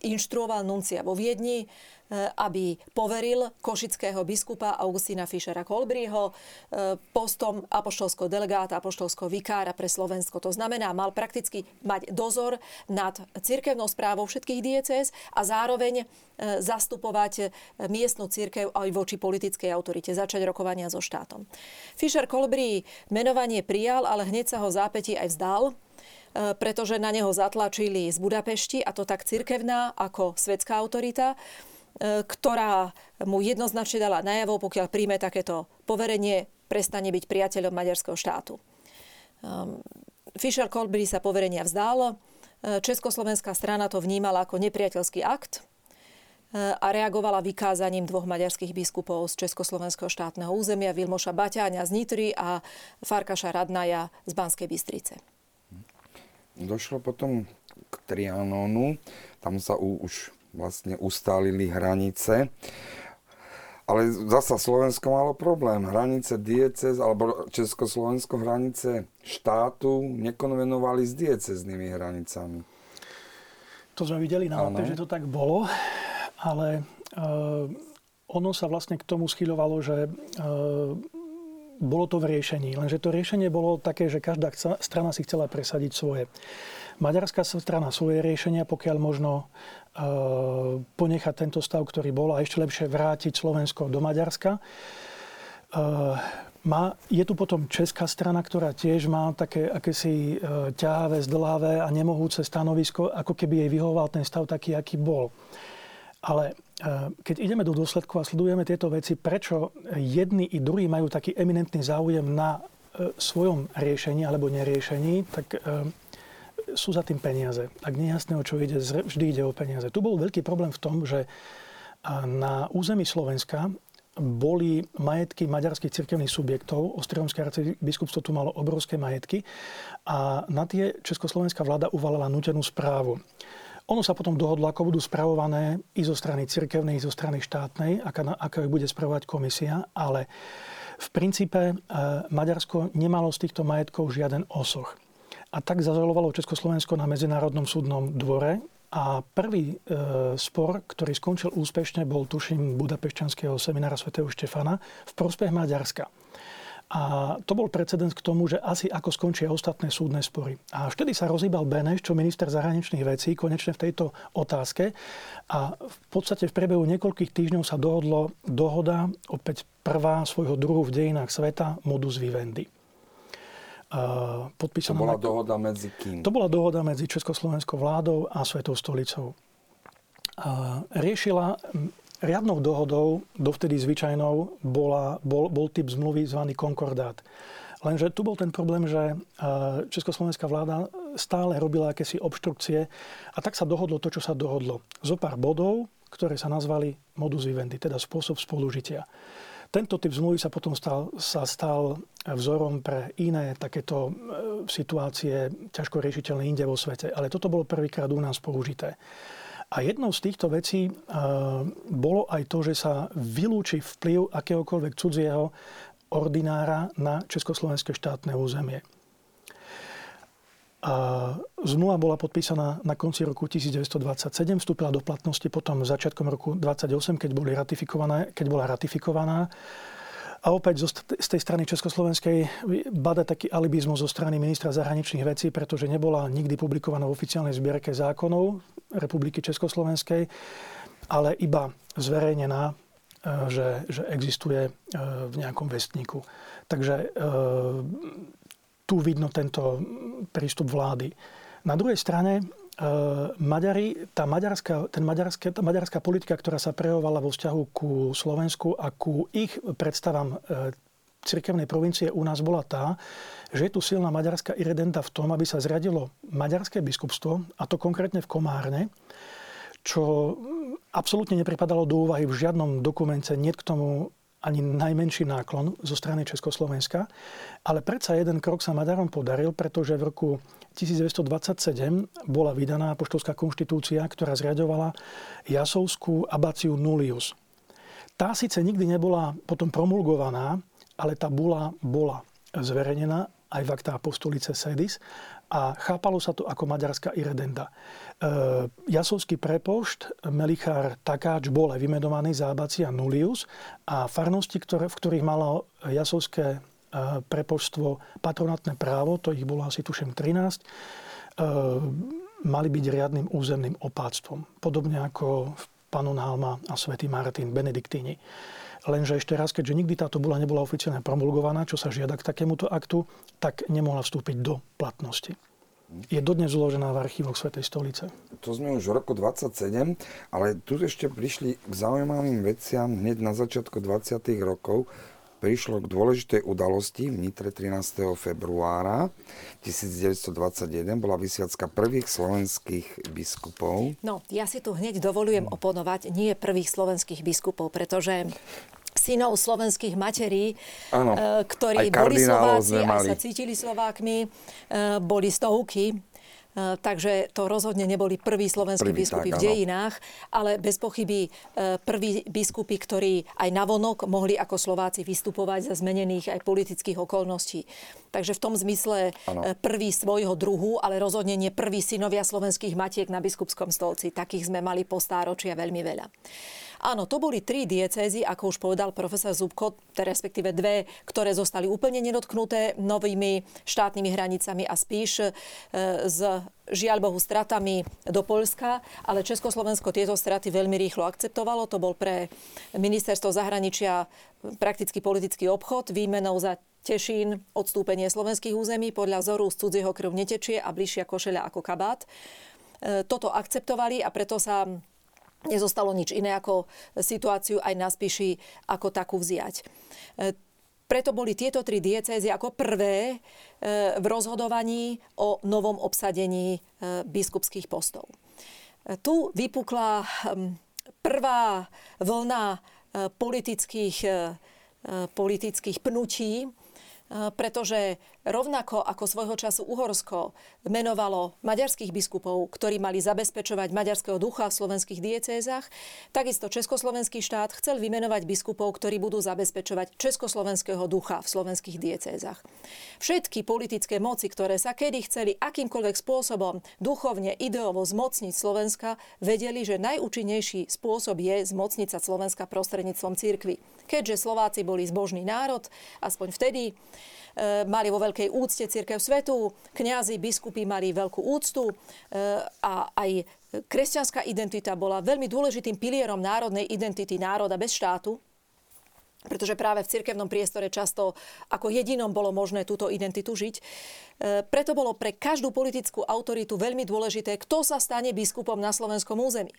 inštruoval nuncia vo Viedni, E, aby poveril košického biskupa Augustína Fischera Kolbriho e, postom apoštolského delegáta, apoštolského vikára pre Slovensko. To znamená, mal prakticky mať dozor nad cirkevnou správou všetkých diecéz a zároveň e, zastupovať miestnu cirkev aj voči politickej autorite, začať rokovania so štátom. Fischer Kolbrí menovanie prijal, ale hneď sa ho zápätí aj vzdal pretože na neho zatlačili z Budapešti, a to tak cirkevná ako svetská autorita. E, ktorá mu jednoznačne dala najavo, pokiaľ príjme takéto poverenie, prestane byť priateľom maďarského štátu. Ehm, Fischer Kolbry sa poverenia vzdal. E, Československá strana to vnímala ako nepriateľský akt a reagovala vykázaním dvoch maďarských biskupov z Československého štátneho územia, Vilmoša Baťáňa z Nitry a Farkaša Radnaja z Banskej Bystrice. Došlo potom k Trianonu, tam sa u, už vlastne ustálili hranice. Ale zasa Slovensko malo problém. Hranice diecez, alebo Československo hranice štátu nekonvenovali s dieceznými hranicami. To sme videli na mape, že to tak bolo, ale uh, ono sa vlastne k tomu schyľovalo, že uh, bolo to v riešení. Lenže to riešenie bolo také, že každá strana si chcela presadiť svoje. Maďarská strana svoje riešenia, pokiaľ možno e, ponechať tento stav, ktorý bol a ešte lepšie vrátiť Slovensko do Maďarska. E, má, je tu potom česká strana, ktorá tiež má také akési e, ťahavé, zdlávé a nemohúce stanovisko, ako keby jej vyhoval ten stav taký, aký bol. Ale keď ideme do dôsledku a sledujeme tieto veci, prečo jedni i druhí majú taký eminentný záujem na svojom riešení alebo neriešení, tak sú za tým peniaze. Ak nie jasné, o čo ide, vždy ide o peniaze. Tu bol veľký problém v tom, že na území Slovenska boli majetky maďarských cirkevných subjektov. Ostriomské arcibiskupstvo tu malo obrovské majetky a na tie československá vláda uvalila nutenú správu. Ono sa potom dohodlo, ako budú spravované i zo strany cirkevnej, i zo strany štátnej, ako, ako ich bude spravovať komisia, ale v princípe e, Maďarsko nemalo z týchto majetkov žiaden osoch. A tak zažalovalo Československo na Medzinárodnom súdnom dvore A prvý e, spor, ktorý skončil úspešne, bol tuším Budapešťanského seminára svätého Štefana v prospech Maďarska. A to bol precedens k tomu, že asi ako skončia ostatné súdne spory. A vtedy sa rozhýbal Beneš, čo minister zahraničných vecí, konečne v tejto otázke. A v podstate v priebehu niekoľkých týždňov sa dohodlo dohoda, opäť prvá svojho druhu v dejinách sveta, modus vivendi. Podpísaná to bola na... dohoda medzi kým? To bola dohoda medzi Československou vládou a Svetou stolicou. Riešila Riadnou dohodou, dovtedy zvyčajnou, bola, bol, bol typ zmluvy zvaný konkordát. Lenže tu bol ten problém, že československá vláda stále robila akési obštrukcie a tak sa dohodlo to, čo sa dohodlo. Zo pár bodov, ktoré sa nazvali modus vivendi, teda spôsob spolužitia. Tento typ zmluvy sa potom stal, sa stal vzorom pre iné takéto e, situácie ťažko riešiteľné inde vo svete. Ale toto bolo prvýkrát u nás použité. A jednou z týchto vecí bolo aj to, že sa vylúči vplyv akéhokoľvek cudzieho ordinára na československé štátne územie. A zmluva bola podpísaná na konci roku 1927, vstúpila do platnosti potom začiatkom roku 1928, keď, boli ratifikovaná, keď bola ratifikovaná. A opäť z tej strany Československej bada taký alibizmus zo strany ministra zahraničných vecí, pretože nebola nikdy publikovaná v oficiálnej zbierke zákonov Republiky Československej, ale iba zverejnená, e, že, že existuje e, v nejakom vestníku. Takže e, tu vidno tento prístup vlády. Na druhej strane Maďari, tá maďarská, ten maďarská, tá maďarská politika, ktorá sa prejovala vo vzťahu ku Slovensku a ku ich predstavám cirkevnej provincie u nás bola tá, že je tu silná maďarská iredenta v tom, aby sa zriadilo maďarské biskupstvo, a to konkrétne v Komárne, čo absolútne nepripadalo do úvahy v žiadnom dokumente, nie k tomu ani najmenší náklon zo strany Československa. Ale predsa jeden krok sa Maďarom podaril, pretože v roku 1927 bola vydaná poštovská konštitúcia, ktorá zriadovala Jasovskú abáciu Nullius. Tá síce nikdy nebola potom promulgovaná, ale tá bula bola zverejnená aj v akta apostolice Sedis a chápalo sa to ako maďarská iredenda. E, Jasovský prepošt Melichár Takáč bol vymenovaný za abácia Nullius a farnosti, ktoré, v ktorých malo Jasovské e, prepoštstvo patronátne právo, to ich bolo asi tuším 13, e, mali byť riadnym územným opáctvom. Podobne ako Panon Halma a svätý Martin, Benediktíni. Lenže ešte raz, keďže nikdy táto bula nebola oficiálne promulgovaná, čo sa žiada k takémuto aktu, tak nemohla vstúpiť do platnosti. Je dodnes zložená v archívoch Svetej stolice. To sme už v roku 27, ale tu ešte prišli k zaujímavým veciam hneď na začiatku 20. rokov prišlo k dôležitej udalosti v Nitre 13. februára 1921. Bola vysviacka prvých slovenských biskupov. No, ja si tu hneď dovolujem oponovať, nie prvých slovenských biskupov, pretože synov slovenských materí, ano, eh, ktorí boli Slováci, aj sa cítili Slovákmi, eh, boli stovky takže to rozhodne neboli prví slovenskí Prvý, biskupy tak, v dejinách, ale bez pochyby eh, prví biskupy, ktorí aj navonok mohli ako Slováci vystupovať za zmenených aj politických okolností. Takže v tom zmysle ano. Eh, prvý svojho druhu, ale rozhodne nie prvý synovia slovenských matiek na biskupskom stolci. Takých sme mali po stáročia veľmi veľa. Áno, to boli tri diecézy, ako už povedal profesor Zubko, respektíve dve, ktoré zostali úplne nedotknuté novými štátnymi hranicami a spíš e, s žiaľ Bohu stratami do Polska, ale Československo tieto straty veľmi rýchlo akceptovalo. To bol pre ministerstvo zahraničia prakticky politický obchod, výmenou za Tešín, odstúpenie slovenských území podľa vzoru z cudzieho krv netečie a bližšia košeľa ako kabát. E, toto akceptovali a preto sa nezostalo nič iné ako situáciu aj na spíši ako takú vziať. E, preto boli tieto tri diecézy ako prvé e, v rozhodovaní o novom obsadení e, biskupských postov. Tu vypukla prvá vlna politických, politických pnutí, pretože rovnako ako svojho času Uhorsko menovalo maďarských biskupov, ktorí mali zabezpečovať maďarského ducha v slovenských diecézach, takisto Československý štát chcel vymenovať biskupov, ktorí budú zabezpečovať československého ducha v slovenských diecézach. Všetky politické moci, ktoré sa kedy chceli akýmkoľvek spôsobom duchovne, ideovo zmocniť Slovenska, vedeli, že najúčinnejší spôsob je zmocniť sa Slovenska prostredníctvom cirkvy. Keďže Slováci boli zbožný národ, aspoň vtedy, e, mali vo veľkej úcte církev svetu, kňazi, biskupy mali veľkú úctu e, a aj kresťanská identita bola veľmi dôležitým pilierom národnej identity národa bez štátu, pretože práve v cirkevnom priestore často ako jedinom bolo možné túto identitu žiť. E, preto bolo pre každú politickú autoritu veľmi dôležité, kto sa stane biskupom na slovenskom území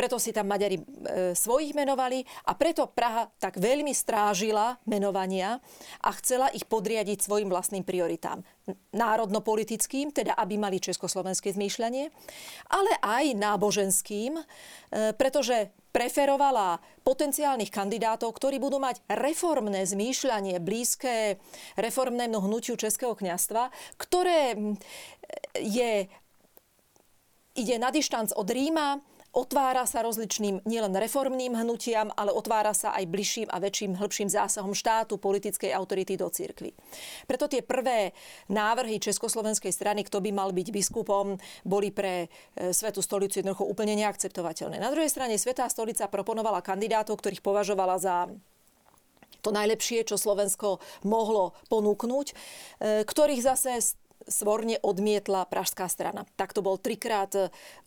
preto si tam Maďari e, svojich menovali a preto Praha tak veľmi strážila menovania a chcela ich podriadiť svojim vlastným prioritám. Národnopolitickým, teda aby mali československé zmýšľanie, ale aj náboženským, e, pretože preferovala potenciálnych kandidátov, ktorí budú mať reformné zmýšľanie blízke reformnému hnutiu Českého kňastva, ktoré je, ide na dištanc od Ríma, Otvára sa rozličným nielen reformným hnutiam, ale otvára sa aj bližším a väčším, hĺbším zásahom štátu, politickej autority do cirkvy. Preto tie prvé návrhy Československej strany, kto by mal byť biskupom, boli pre e, Svetú stolicu jednoducho úplne neakceptovateľné. Na druhej strane Svetá stolica proponovala kandidátov, ktorých považovala za to najlepšie, čo Slovensko mohlo ponúknuť, e, ktorých zase svorne odmietla pražská strana. Takto bol trikrát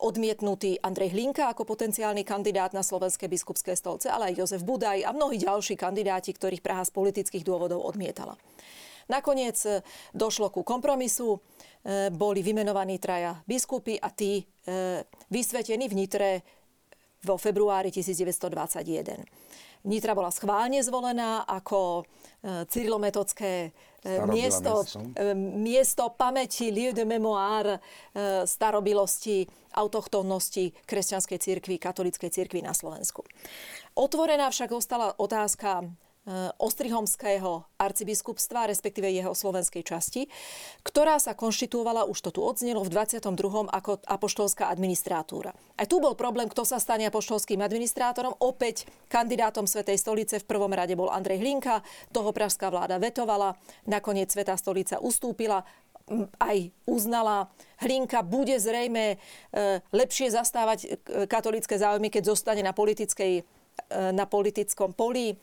odmietnutý Andrej Hlinka ako potenciálny kandidát na slovenské biskupské stolce, ale aj Jozef Budaj a mnohí ďalší kandidáti, ktorých Praha z politických dôvodov odmietala. Nakoniec e, došlo ku kompromisu, e, boli vymenovaní traja biskupy a tí e, vysvetení v Nitre vo februári 1921. Nitra bola schválne zvolená ako cyrilometodské miesto, miesto pamäti, lieu de mémoire starobilosti, autochtónnosti kresťanskej cirkvi, katolíckej cirkvi na Slovensku. Otvorená však ostala otázka Ostrihomského arcibiskupstva, respektíve jeho slovenskej časti, ktorá sa konštituovala, už to tu odznelo, v 22. ako apoštolská administratúra. Aj tu bol problém, kto sa stane apoštolským administrátorom. Opäť kandidátom Svetej stolice v prvom rade bol Andrej Hlinka, toho pražská vláda vetovala, nakoniec Svetá stolica ustúpila, aj uznala, Hlinka bude zrejme eh, lepšie zastávať eh, katolické záujmy, keď zostane na, politickej, na politickom poli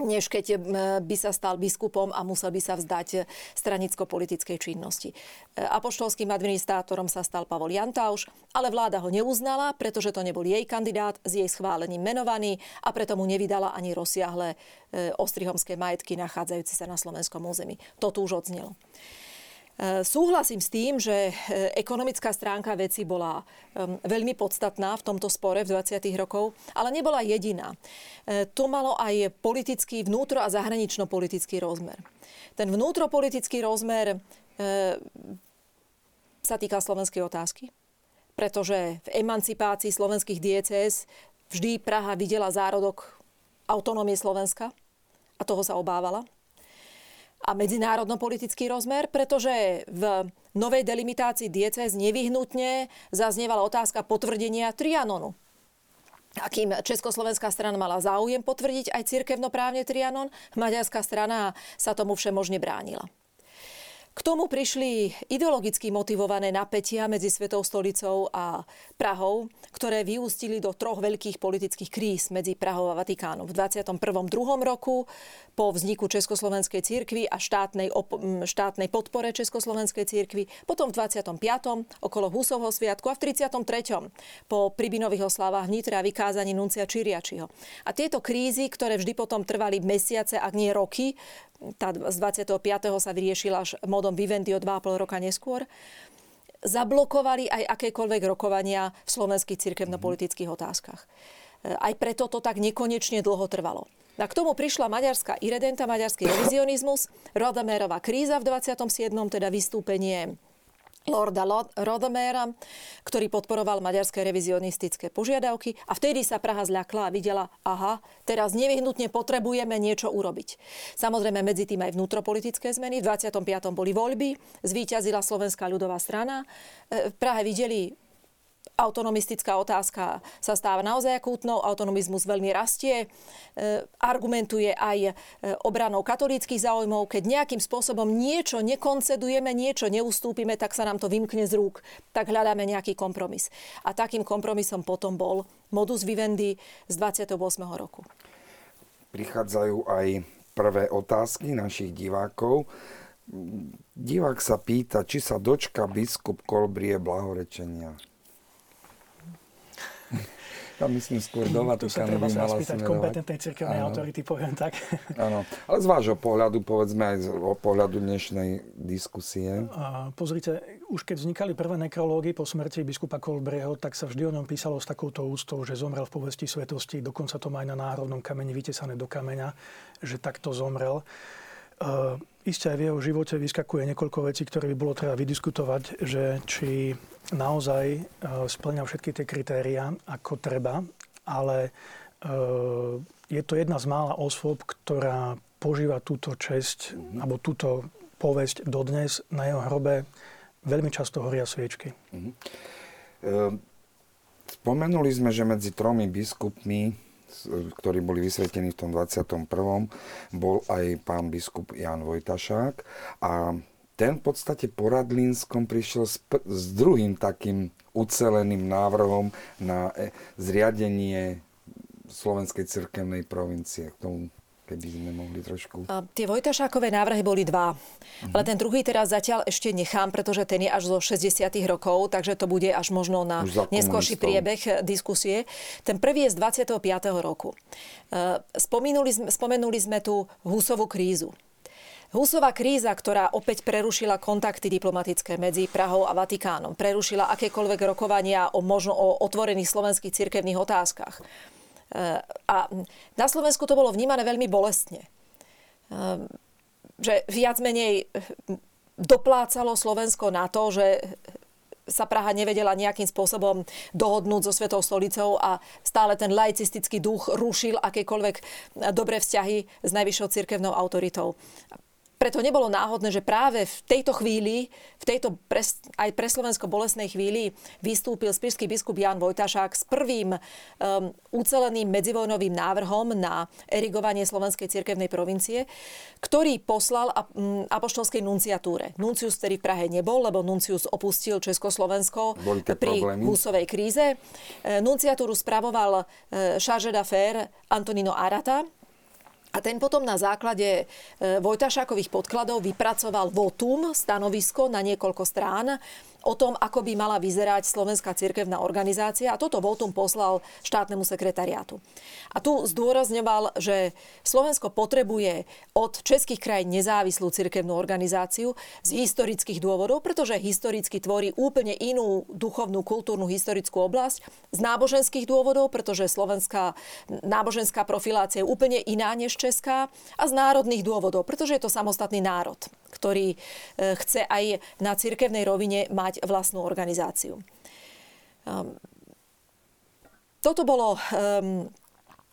než keď eh, by sa stal biskupom a musel by sa vzdať eh, stranicko-politickej činnosti. Eh, apoštolským administrátorom sa stal Pavol Jantauš, ale vláda ho neuznala, pretože to nebol jej kandidát s jej schválením menovaný a preto mu nevydala ani rozsiahle ostrihomské majetky nachádzajúce sa na slovenskom území. To tu už odznelo. Súhlasím s tým, že e, ekonomická stránka veci bola veľmi podstatná v tomto spore v 20. rokov, ale nebola jediná. E, to malo aj politický, vnútro- a zahranično-politický rozmer. Ten vnútropolitický rozmer sa týka slovenskej otázky, pretože v emancipácii slovenských diecéz vždy Praha videla zárodok autonómie Slovenska a toho sa obávala a medzinárodno-politický rozmer, pretože v novej delimitácii diecez nevyhnutne zaznievala otázka potvrdenia Trianonu. Akým Československá strana mala záujem potvrdiť aj cirkevnoprávne Trianon, maďarská strana sa tomu všemožne bránila. K tomu prišli ideologicky motivované napätia medzi Svetou stolicou a Prahou, ktoré vyústili do troch veľkých politických kríz medzi Prahou a Vatikánom. V 21. 2. roku po vzniku Československej cirkvi a štátnej, op- štátnej podpore Československej cirkvi, potom v 25. okolo Husovho sviatku a v 33. po Pribinových oslavách v a vykázaní Nuncia Čiriačiho. A tieto krízy, ktoré vždy potom trvali mesiace, ak nie roky, tá z 25. sa vyriešila až modom Vivendi o 2,5 roka neskôr, zablokovali aj akékoľvek rokovania v slovenských cirkevno-politických otázkach. E, aj preto to tak nekonečne dlho trvalo. A k tomu prišla maďarská iredenta, maďarský revizionizmus, Rodamérová kríza v 27. teda vystúpenie Lorda Rodemera, ktorý podporoval maďarské revizionistické požiadavky a vtedy sa Praha zľakla a videla, aha, teraz nevyhnutne potrebujeme niečo urobiť. Samozrejme medzi tým aj vnútropolitické zmeny. V 25. boli voľby, zvíťazila Slovenská ľudová strana. E, v Prahe videli autonomistická otázka sa stáva naozaj akútnou, autonomizmus veľmi rastie, e, argumentuje aj e, obranou katolíckých záujmov. Keď nejakým spôsobom niečo nekoncedujeme, niečo neustúpime, tak sa nám to vymkne z rúk. Tak hľadáme nejaký kompromis. A takým kompromisom potom bol modus vivendi z 28. roku. Prichádzajú aj prvé otázky našich divákov. Divák sa pýta, či sa dočka biskup Kolbrie blahorečenia. Ja myslím skôr do Vatikánu by mala spýtať kompetentnej cirkevnej autority, poviem tak. Áno, ale z vášho pohľadu, povedzme aj z pohľadu dnešnej diskusie. A pozrite, už keď vznikali prvé nekrológy po smrti biskupa Kolbrieho, tak sa vždy o ňom písalo s takouto úctou, že zomrel v povesti svetosti, dokonca to má aj na národnom kameni vytesané do kameňa, že takto zomrel. Uh, Isté aj v jeho živote vyskakuje niekoľko vecí, ktoré by bolo treba vydiskutovať, že či naozaj e, splňa všetky tie kritéria, ako treba, ale e, je to jedna z mála osôb, ktorá požíva túto česť mm-hmm. alebo túto povesť dodnes. Na jeho hrobe veľmi často horia sviečky. Mm-hmm. Spomenuli sme, že medzi tromi biskupmi ktorí boli vysvetení v tom 21. bol aj pán biskup Jan Vojtašák a ten v podstate po Radlínskom prišiel s, s druhým takým uceleným návrhom na e, zriadenie Slovenskej cirkevnej provincie. K tomu keby sme mohli trošku... A tie Vojtašákové návrhy boli dva. Uh-huh. Ale ten druhý teraz zatiaľ ešte nechám, pretože ten je až zo 60 rokov, takže to bude až možno na neskôrší priebeh eh, diskusie. Ten prvý je z 25. roku. Eh, spomenuli, spomenuli sme tu Husovú krízu. Husová kríza, ktorá opäť prerušila kontakty diplomatické medzi Prahou a Vatikánom, prerušila akékoľvek rokovania o, možno, o otvorených slovenských cirkevných otázkach a na Slovensku to bolo vnímané veľmi bolestne. Ehm, že viac menej doplácalo Slovensko na to, že sa Praha nevedela nejakým spôsobom dohodnúť so Svetou stolicou a stále ten laicistický duch rušil akékoľvek dobré vzťahy s najvyššou cirkevnou autoritou preto nebolo náhodné, že práve v tejto chvíli, v tejto pre, aj pre Slovensko bolesnej chvíli vystúpil spíšský biskup Jan Vojtašák s prvým um, uceleným medzivojnovým návrhom na erigovanie Slovenskej cirkevnej provincie, ktorý poslal um, apoštolskej nunciatúre. Nuncius, ktorý v Prahe nebol, lebo Nuncius opustil Československo pri problémy. Husovej kríze. E, nunciatúru spravoval e, charge d'affaires Antonino Arata, a ten potom na základe e, Vojtašákových podkladov vypracoval votum, stanovisko na niekoľko strán, o tom, ako by mala vyzerať Slovenská cirkevná organizácia a toto votum poslal štátnemu sekretariátu. A tu zdôrazňoval, že Slovensko potrebuje od českých krajín nezávislú cirkevnú organizáciu z historických dôvodov, pretože historicky tvorí úplne inú duchovnú, kultúrnu, historickú oblasť. Z náboženských dôvodov, pretože slovenská náboženská profilácia je úplne iná než česká. A z národných dôvodov, pretože je to samostatný národ, ktorý e, chce aj na cirkevnej rovine mať vlastnú organizáciu. Um, toto bolo um,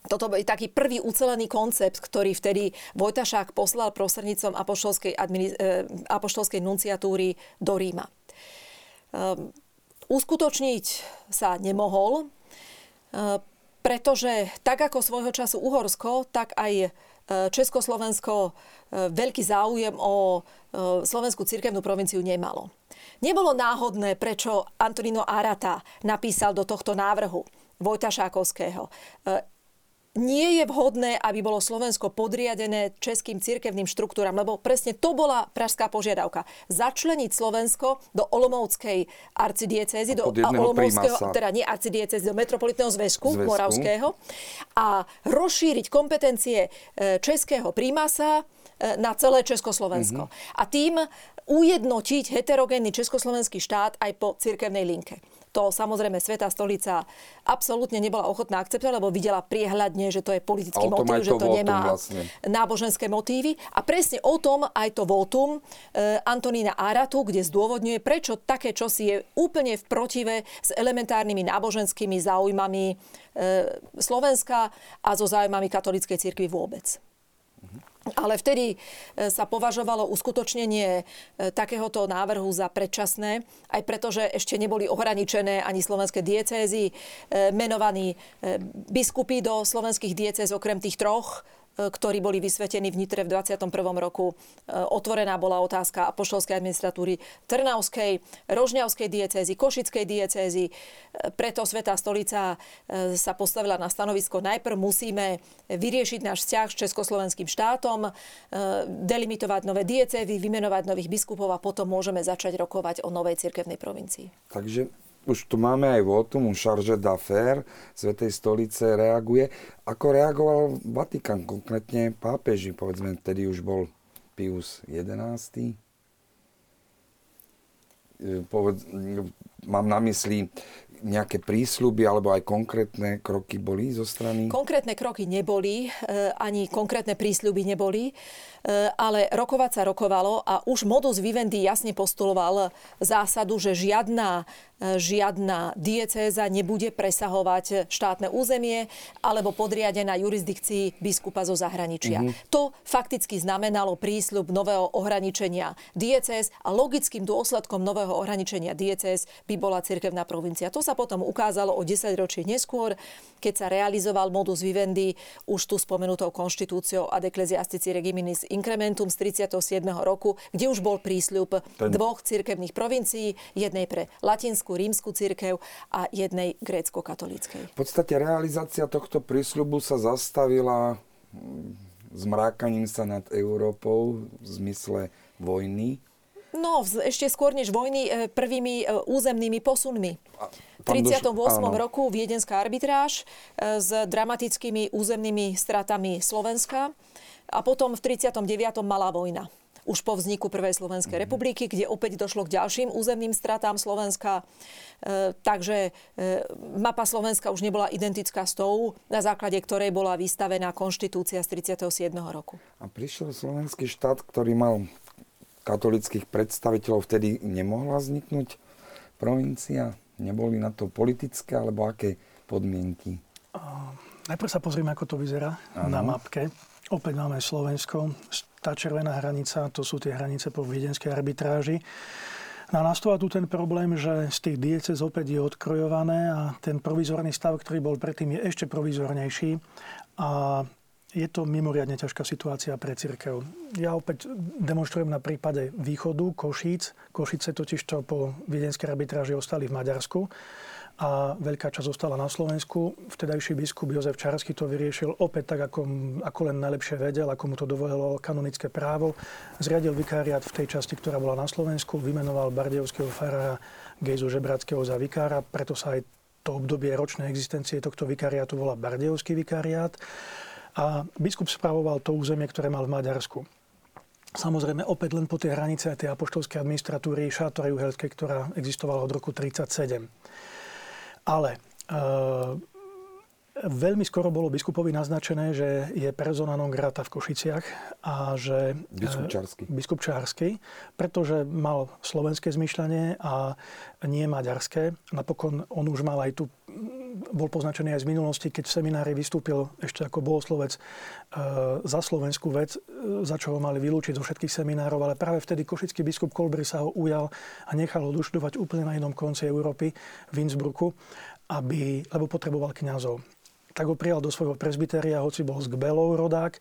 toto bol taký prvý ucelený koncept, ktorý vtedy Vojtašák poslal prostrednícom apoštolskej, administ- eh, apoštolskej nunciatúry do Ríma. Um, uskutočniť sa nemohol, pretože tak ako svojho času Uhorsko, tak aj Československo veľký záujem o slovenskú cirkevnú provinciu nemalo. Nebolo náhodné, prečo Antonino Arata napísal do tohto návrhu Vojta Šákovského. E, nie je vhodné, aby bolo Slovensko podriadené českým cirkevným štruktúram, lebo presne to bola pražská požiadavka. Začleniť Slovensko do Olomovskej arcidiecezy, do Olomovského, teda nie arcidiecezy, do metropolitného zväzku, zväzku Moravského a rozšíriť kompetencie e, českého prímasa e, na celé Československo. Mm-hmm. A tým ujednotiť heterogénny československý štát aj po cirkevnej linke. To samozrejme Sveta stolica absolútne nebola ochotná akceptovať, lebo videla priehľadne, že to je politický motív, že to nemá vlastne. náboženské motívy. A presne o tom aj to votum e, Antonína Aratu, kde zdôvodňuje, prečo také čosi je úplne v protive s elementárnymi náboženskými záujmami e, Slovenska a so záujmami katolíckej cirkvi vôbec. Ale vtedy e, sa považovalo uskutočnenie e, takéhoto návrhu za predčasné, aj preto, že ešte neboli ohraničené ani slovenské diecézy, e, menovaní biskupy do slovenských diecéz okrem tých troch ktorí boli vysvetení v Nitre v 21. roku. E, otvorená bola otázka apoštolskej administratúry Trnavskej, Rožňavskej diecézy, Košickej diecézy. E, preto Svetá stolica e, sa postavila na stanovisko. Najprv musíme vyriešiť náš vzťah s Československým štátom, delimitovať nové diecézy, vymenovať nových biskupov a potom môžeme začať rokovať o novej cirkevnej provincii. Takže už tu máme aj votum, charge d'affaires Svetej stolice reaguje. Ako reagoval Vatikán, konkrétne pápeži, povedzme, vtedy už bol Pius XI. Povedz, mám na mysli nejaké prísľuby alebo aj konkrétne kroky boli zo strany? Konkrétne kroky neboli, e, ani konkrétne prísľuby neboli, e, ale rokovať sa rokovalo a už modus vivendi jasne postuloval zásadu, že žiadna žiadna diecéza nebude presahovať štátne územie alebo podriadená jurisdikcii biskupa zo zahraničia. Mm-hmm. To fakticky znamenalo prísľub nového ohraničenia diecéz a logickým dôsledkom nového ohraničenia diecéz by bola cirkevná provincia. To sa potom ukázalo o 10 ročí neskôr, keď sa realizoval modus vivendi už tu spomenutou konštitúciou ad ecclesiastici regiminis incrementum z 37. roku, kde už bol prísľub Ten... dvoch cirkevných provincií, jednej pre katolickú rímsku církev a jednej grécko-katolíckej. V podstate realizácia tohto prísľubu sa zastavila zmrákaním mm, sa nad Európou v zmysle vojny. No, ešte skôr než vojny, e, prvými e, územnými posunmi. V 38. Áno. roku viedenská arbitráž e, s dramatickými územnými stratami Slovenska a potom v 39. malá vojna už po vzniku Prvej Slovenskej mm-hmm. republiky, kde opäť došlo k ďalším územným stratám Slovenska. E, takže e, mapa Slovenska už nebola identická s tou, na základe ktorej bola vystavená konštitúcia z 37. roku. A prišiel slovenský štát, ktorý mal katolických predstaviteľov, vtedy nemohla vzniknúť provincia? Neboli na to politické, alebo aké podmienky? Uh, najprv sa pozrieme, ako to vyzerá ano. na mapke. Opäť máme Slovensko, tá červená hranica, to sú tie hranice po viedenskej arbitráži. No a nastáva tu ten problém, že z tých diecez opäť je odkrojované a ten provizorný stav, ktorý bol predtým, je ešte provizornejší. A je to mimoriadne ťažká situácia pre církev. Ja opäť demonstrujem na prípade východu Košíc. Košice totiž to po viedenskej arbitráži ostali v Maďarsku a veľká časť zostala na Slovensku. Vtedajší biskup Jozef Čarsky to vyriešil opäť tak, ako, ako len najlepšie vedel, ako mu to dovolilo kanonické právo. Zriadil vikáriat v tej časti, ktorá bola na Slovensku, vymenoval bardejovského farára Gejzu Žebrackého za vikára, preto sa aj to obdobie ročnej existencie tohto vikariátu volá Bardejovský vikariát. A biskup spravoval to územie, ktoré mal v Maďarsku. Samozrejme, opäť len po tej hranice tej apoštolskej administratúry Šátorej Uhelskej, ktorá existovala od roku 1937. Ale uh, veľmi skoro bolo biskupovi naznačené, že je persona non grata v Košiciach a že... Biskup Čársky. Biskup Čársky, pretože mal slovenské zmýšľanie a nie maďarské. Napokon on už mal aj tu bol poznačený aj z minulosti, keď v seminári vystúpil ešte ako bohoslovec e, za slovenskú vec, e, za čo ho mali vylúčiť zo všetkých seminárov, ale práve vtedy košický biskup Kolbry sa ho ujal a nechal ho doštudovať úplne na inom konci Európy, v Innsbrucku, aby, lebo potreboval kňazov. Tak ho prijal do svojho prezbyteria, hoci bol z Gbelov rodák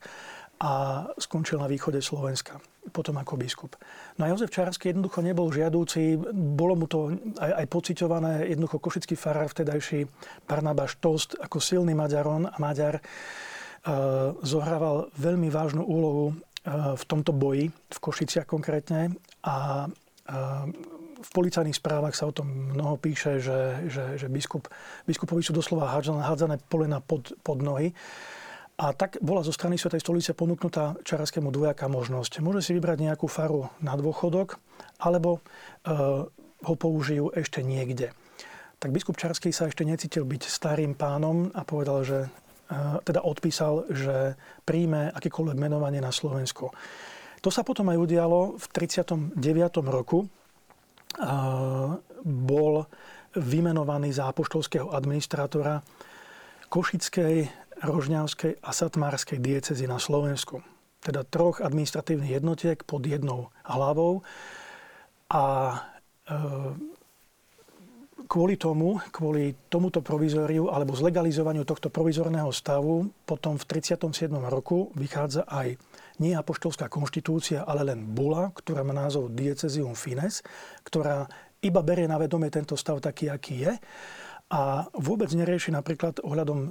a skončil na východe Slovenska, potom ako biskup. No a Jozef Čarsky jednoducho nebol žiadúci, bolo mu to aj, aj pociťované, jednoducho košický farár vtedajší Barnabáš Tost ako silný Maďaron a Maďar e, zohrával veľmi vážnu úlohu e, v tomto boji, v Košiciach konkrétne a e, v policajných správach sa o tom mnoho píše, že, že, že biskup, biskupovi sú doslova hádzané polena pod, pod nohy. A tak bola zo strany Svetej stolice ponúknutá čaraskému dvojaká možnosť. Môže si vybrať nejakú faru na dôchodok, alebo e, ho použijú ešte niekde. tak biskup Čarský sa ešte necítil byť starým pánom a povedal, že teda odpísal, že príjme akékoľvek menovanie na Slovensko. To sa potom aj udialo v 39. roku. Bol vymenovaný za apoštolského administrátora Košickej, Rožňavskej a Satmárskej diecezy na Slovensku. Teda troch administratívnych jednotiek pod jednou hlavou. A e, kvôli tomu, kvôli tomuto provizóriu alebo zlegalizovaniu tohto provizorného stavu potom v 37. roku vychádza aj nie apoštolská konštitúcia, ale len bula, ktorá má názov Diecezium Fines, ktorá iba berie na vedomie tento stav taký, aký je a vôbec nerieši napríklad ohľadom e,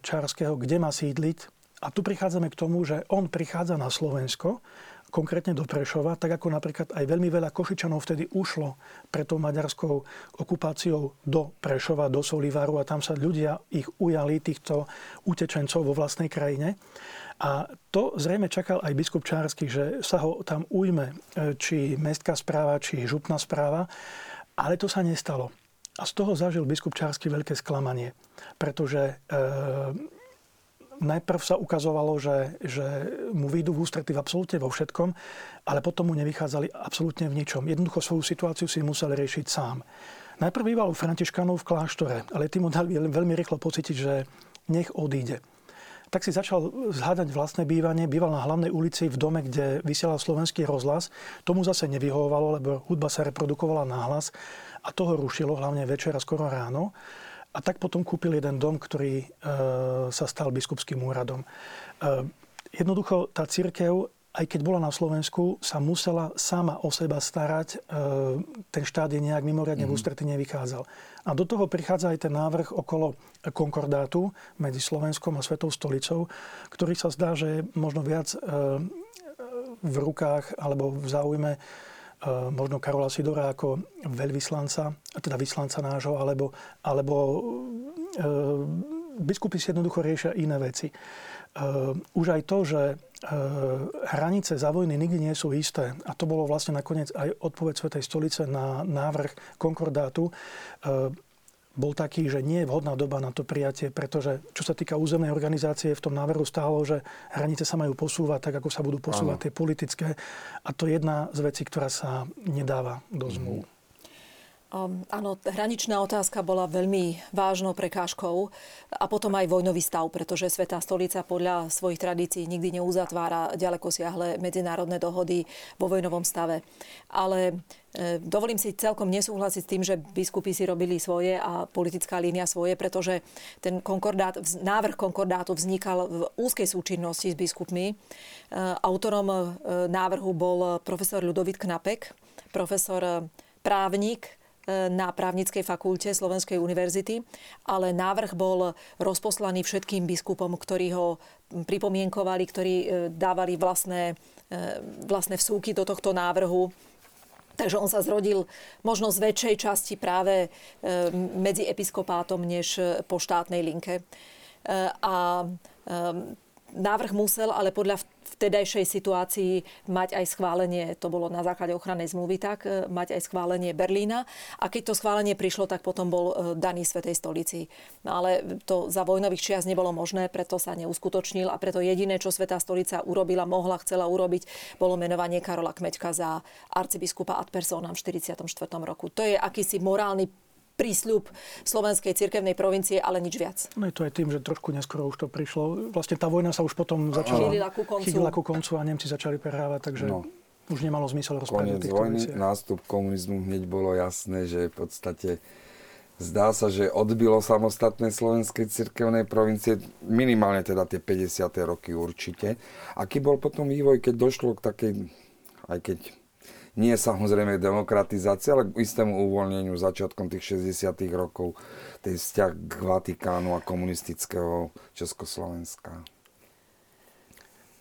Čárskeho, kde má sídliť. A tu prichádzame k tomu, že on prichádza na Slovensko konkrétne do Prešova, tak ako napríklad aj veľmi veľa Košičanov vtedy ušlo pred tou maďarskou okupáciou do Prešova, do Solivaru a tam sa ľudia ich ujali, týchto utečencov vo vlastnej krajine. A to zrejme čakal aj biskup Čársky, že sa ho tam ujme, e, či mestská správa, či župná správa, ale to sa nestalo. A z toho zažil biskup Čársky veľké sklamanie, pretože e, najprv sa ukazovalo, že, že mu výjdu v ústrety v absolútne vo všetkom, ale potom mu nevychádzali absolútne v ničom. Jednoducho svoju situáciu si musel riešiť sám. Najprv býval u Františkanov v kláštore, ale tým mu dali veľmi rýchlo pocítiť, že nech odíde. Tak si začal zhádať vlastné bývanie. Býval na hlavnej ulici v dome, kde vysielal slovenský rozhlas. Tomu zase nevyhovovalo, lebo hudba sa reprodukovala nahlas a toho rušilo, hlavne večer a skoro ráno. A tak potom kúpil jeden dom, ktorý e, sa stal biskupským úradom. E, jednoducho tá církev, aj keď bola na Slovensku, sa musela sama o seba starať. E, ten štát je nejak mimoriadne mm. v mhm. ústretí nevychádzal. A do toho prichádza aj ten návrh okolo konkordátu medzi Slovenskom a Svetou stolicou, ktorý sa zdá, že je možno viac e, v rukách alebo v záujme Eh, možno Karola Sidora ako veľvyslanca, teda vyslanca nášho, alebo, alebo e, biskupy si jednoducho riešia iné veci. E, už aj to, že e, hranice za vojny nikdy nie sú isté, a to bolo vlastne nakoniec aj odpoveď Svetej stolice na návrh konkordátu, e, bol taký, že nie je vhodná doba na to prijatie, pretože čo sa týka územnej organizácie, v tom návrhu stálo, že hranice sa majú posúvať tak, ako sa budú posúvať Áno. tie politické. A to je jedna z vecí, ktorá sa nedáva do zmluv. Mm. Um, áno, hraničná otázka bola veľmi vážnou prekážkou a potom aj vojnový stav, pretože Svetá stolica podľa svojich tradícií nikdy neuzatvára ďaleko siahle medzinárodné dohody vo vojnovom stave. Ale e, dovolím si celkom nesúhlasiť s tým, že biskupy si robili svoje a politická línia svoje, pretože ten konkordát, návrh konkordátu vznikal v úzkej súčinnosti s biskupmi. E, autorom e, návrhu bol profesor Ludovit Knapek, profesor právnik, na právnickej fakulte Slovenskej univerzity, ale návrh bol rozposlaný všetkým biskupom, ktorí ho pripomienkovali, ktorí e, dávali vlastné, e, vlastné vsúky do tohto návrhu. Takže on sa zrodil možno z väčšej časti práve e, medzi episkopátom než po štátnej linke. A návrh musel ale podľa vtedajšej situácii mať aj schválenie, to bolo na základe ochrannej zmluvy tak, e, mať aj schválenie Berlína. A keď to schválenie prišlo, tak potom bol e, daný Svetej stolici. No ale to za vojnových čias nebolo možné, preto sa neuskutočnil a preto jediné, čo Svetá stolica urobila, mohla, chcela urobiť, bolo menovanie Karola Kmeďka za arcibiskupa ad personam v 44. roku. To je akýsi morálny prísľub slovenskej cirkevnej provincie, ale nič viac. No je to aj tým, že trošku neskoro už to prišlo. Vlastne tá vojna sa už potom začala... Chýlila ku koncu. Chýlila ku koncu a Nemci začali prehrávať, takže... No. Už nemalo zmysel rozprávať o týchto vojny, veciach. nástup komunizmu hneď bolo jasné, že v podstate zdá sa, že odbilo samostatné slovenskej cirkevnej provincie, minimálne teda tie 50. roky určite. Aký bol potom vývoj, keď došlo k takej, aj keď nie samozrejme demokratizácia, ale k istému uvoľneniu začiatkom tých 60 rokov tej vzťah k Vatikánu a komunistického Československa.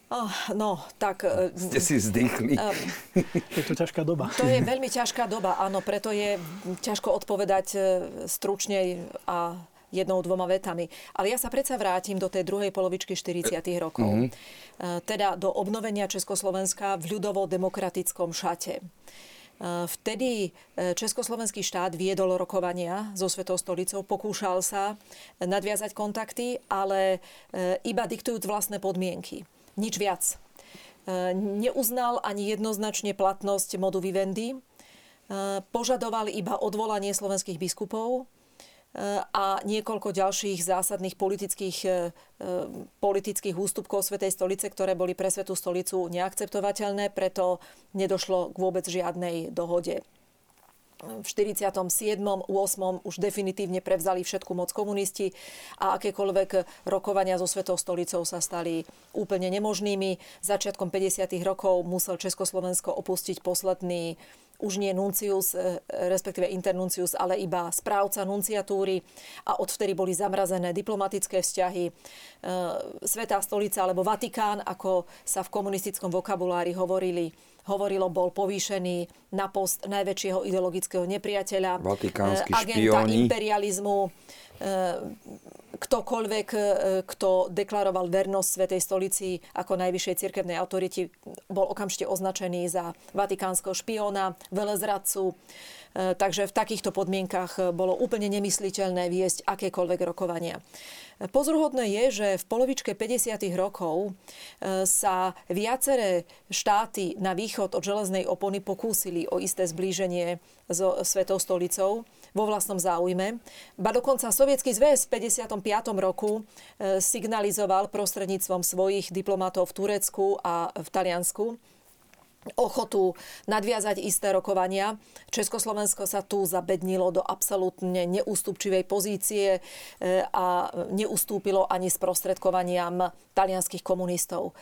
Oh, no, tak... E, Ste si zdýchli. Um, je to ťažká doba. To je veľmi ťažká doba, áno, preto je ťažko odpovedať e, stručne a jednou, dvoma vetami. Ale ja sa predsa vrátim do tej druhej polovičky 40. rokov. Mm-hmm. Teda do obnovenia Československa v ľudovo-demokratickom šate. Vtedy Československý štát viedol rokovania so Svetou stolicou, pokúšal sa nadviazať kontakty, ale iba diktujúc vlastné podmienky. Nič viac. Neuznal ani jednoznačne platnosť modu vivendi. Požadoval iba odvolanie slovenských biskupov a niekoľko ďalších zásadných politických, e, e, politických ústupkov Svetej stolice, ktoré boli pre Svetú stolicu neakceptovateľné, preto nedošlo k vôbec žiadnej dohode. V 47. 8. už definitívne prevzali všetku moc komunisti a akékoľvek rokovania so Svetou stolicou sa stali úplne nemožnými. Začiatkom 50. rokov musel Československo opustiť posledný už nie nuncius, e, respektíve internuncius, ale iba správca nunciatúry a odvtedy boli zamrazené diplomatické vzťahy. E, Svetá stolica alebo Vatikán, ako sa v komunistickom vokabulári hovorili, hovorilo, bol povýšený na post najväčšieho ideologického nepriateľa, Vatikánsky e, agenta špióni. imperializmu, ktokoľvek, e, kto deklaroval vernosť Svetej stolici ako najvyššej cirkevnej autority, bol okamžite označený za vatikánskeho špióna, velezradcu. E, takže v takýchto podmienkach bolo úplne nemysliteľné viesť akékoľvek rokovania. Pozruhodné je, že v polovičke 50. rokov e, sa viaceré štáty na východ od železnej opony pokúsili o isté zblíženie so Svetou stolicou vo vlastnom záujme. Ba dokonca Sovietský zväz v 55. roku e, signalizoval prostredníctvom svojich diplomatov v Turecku a v Taliansku, ochotu nadviazať isté rokovania. Československo sa tu zabednilo do absolútne neústupčivej pozície e, a neustúpilo ani sprostredkovaniam talianských komunistov.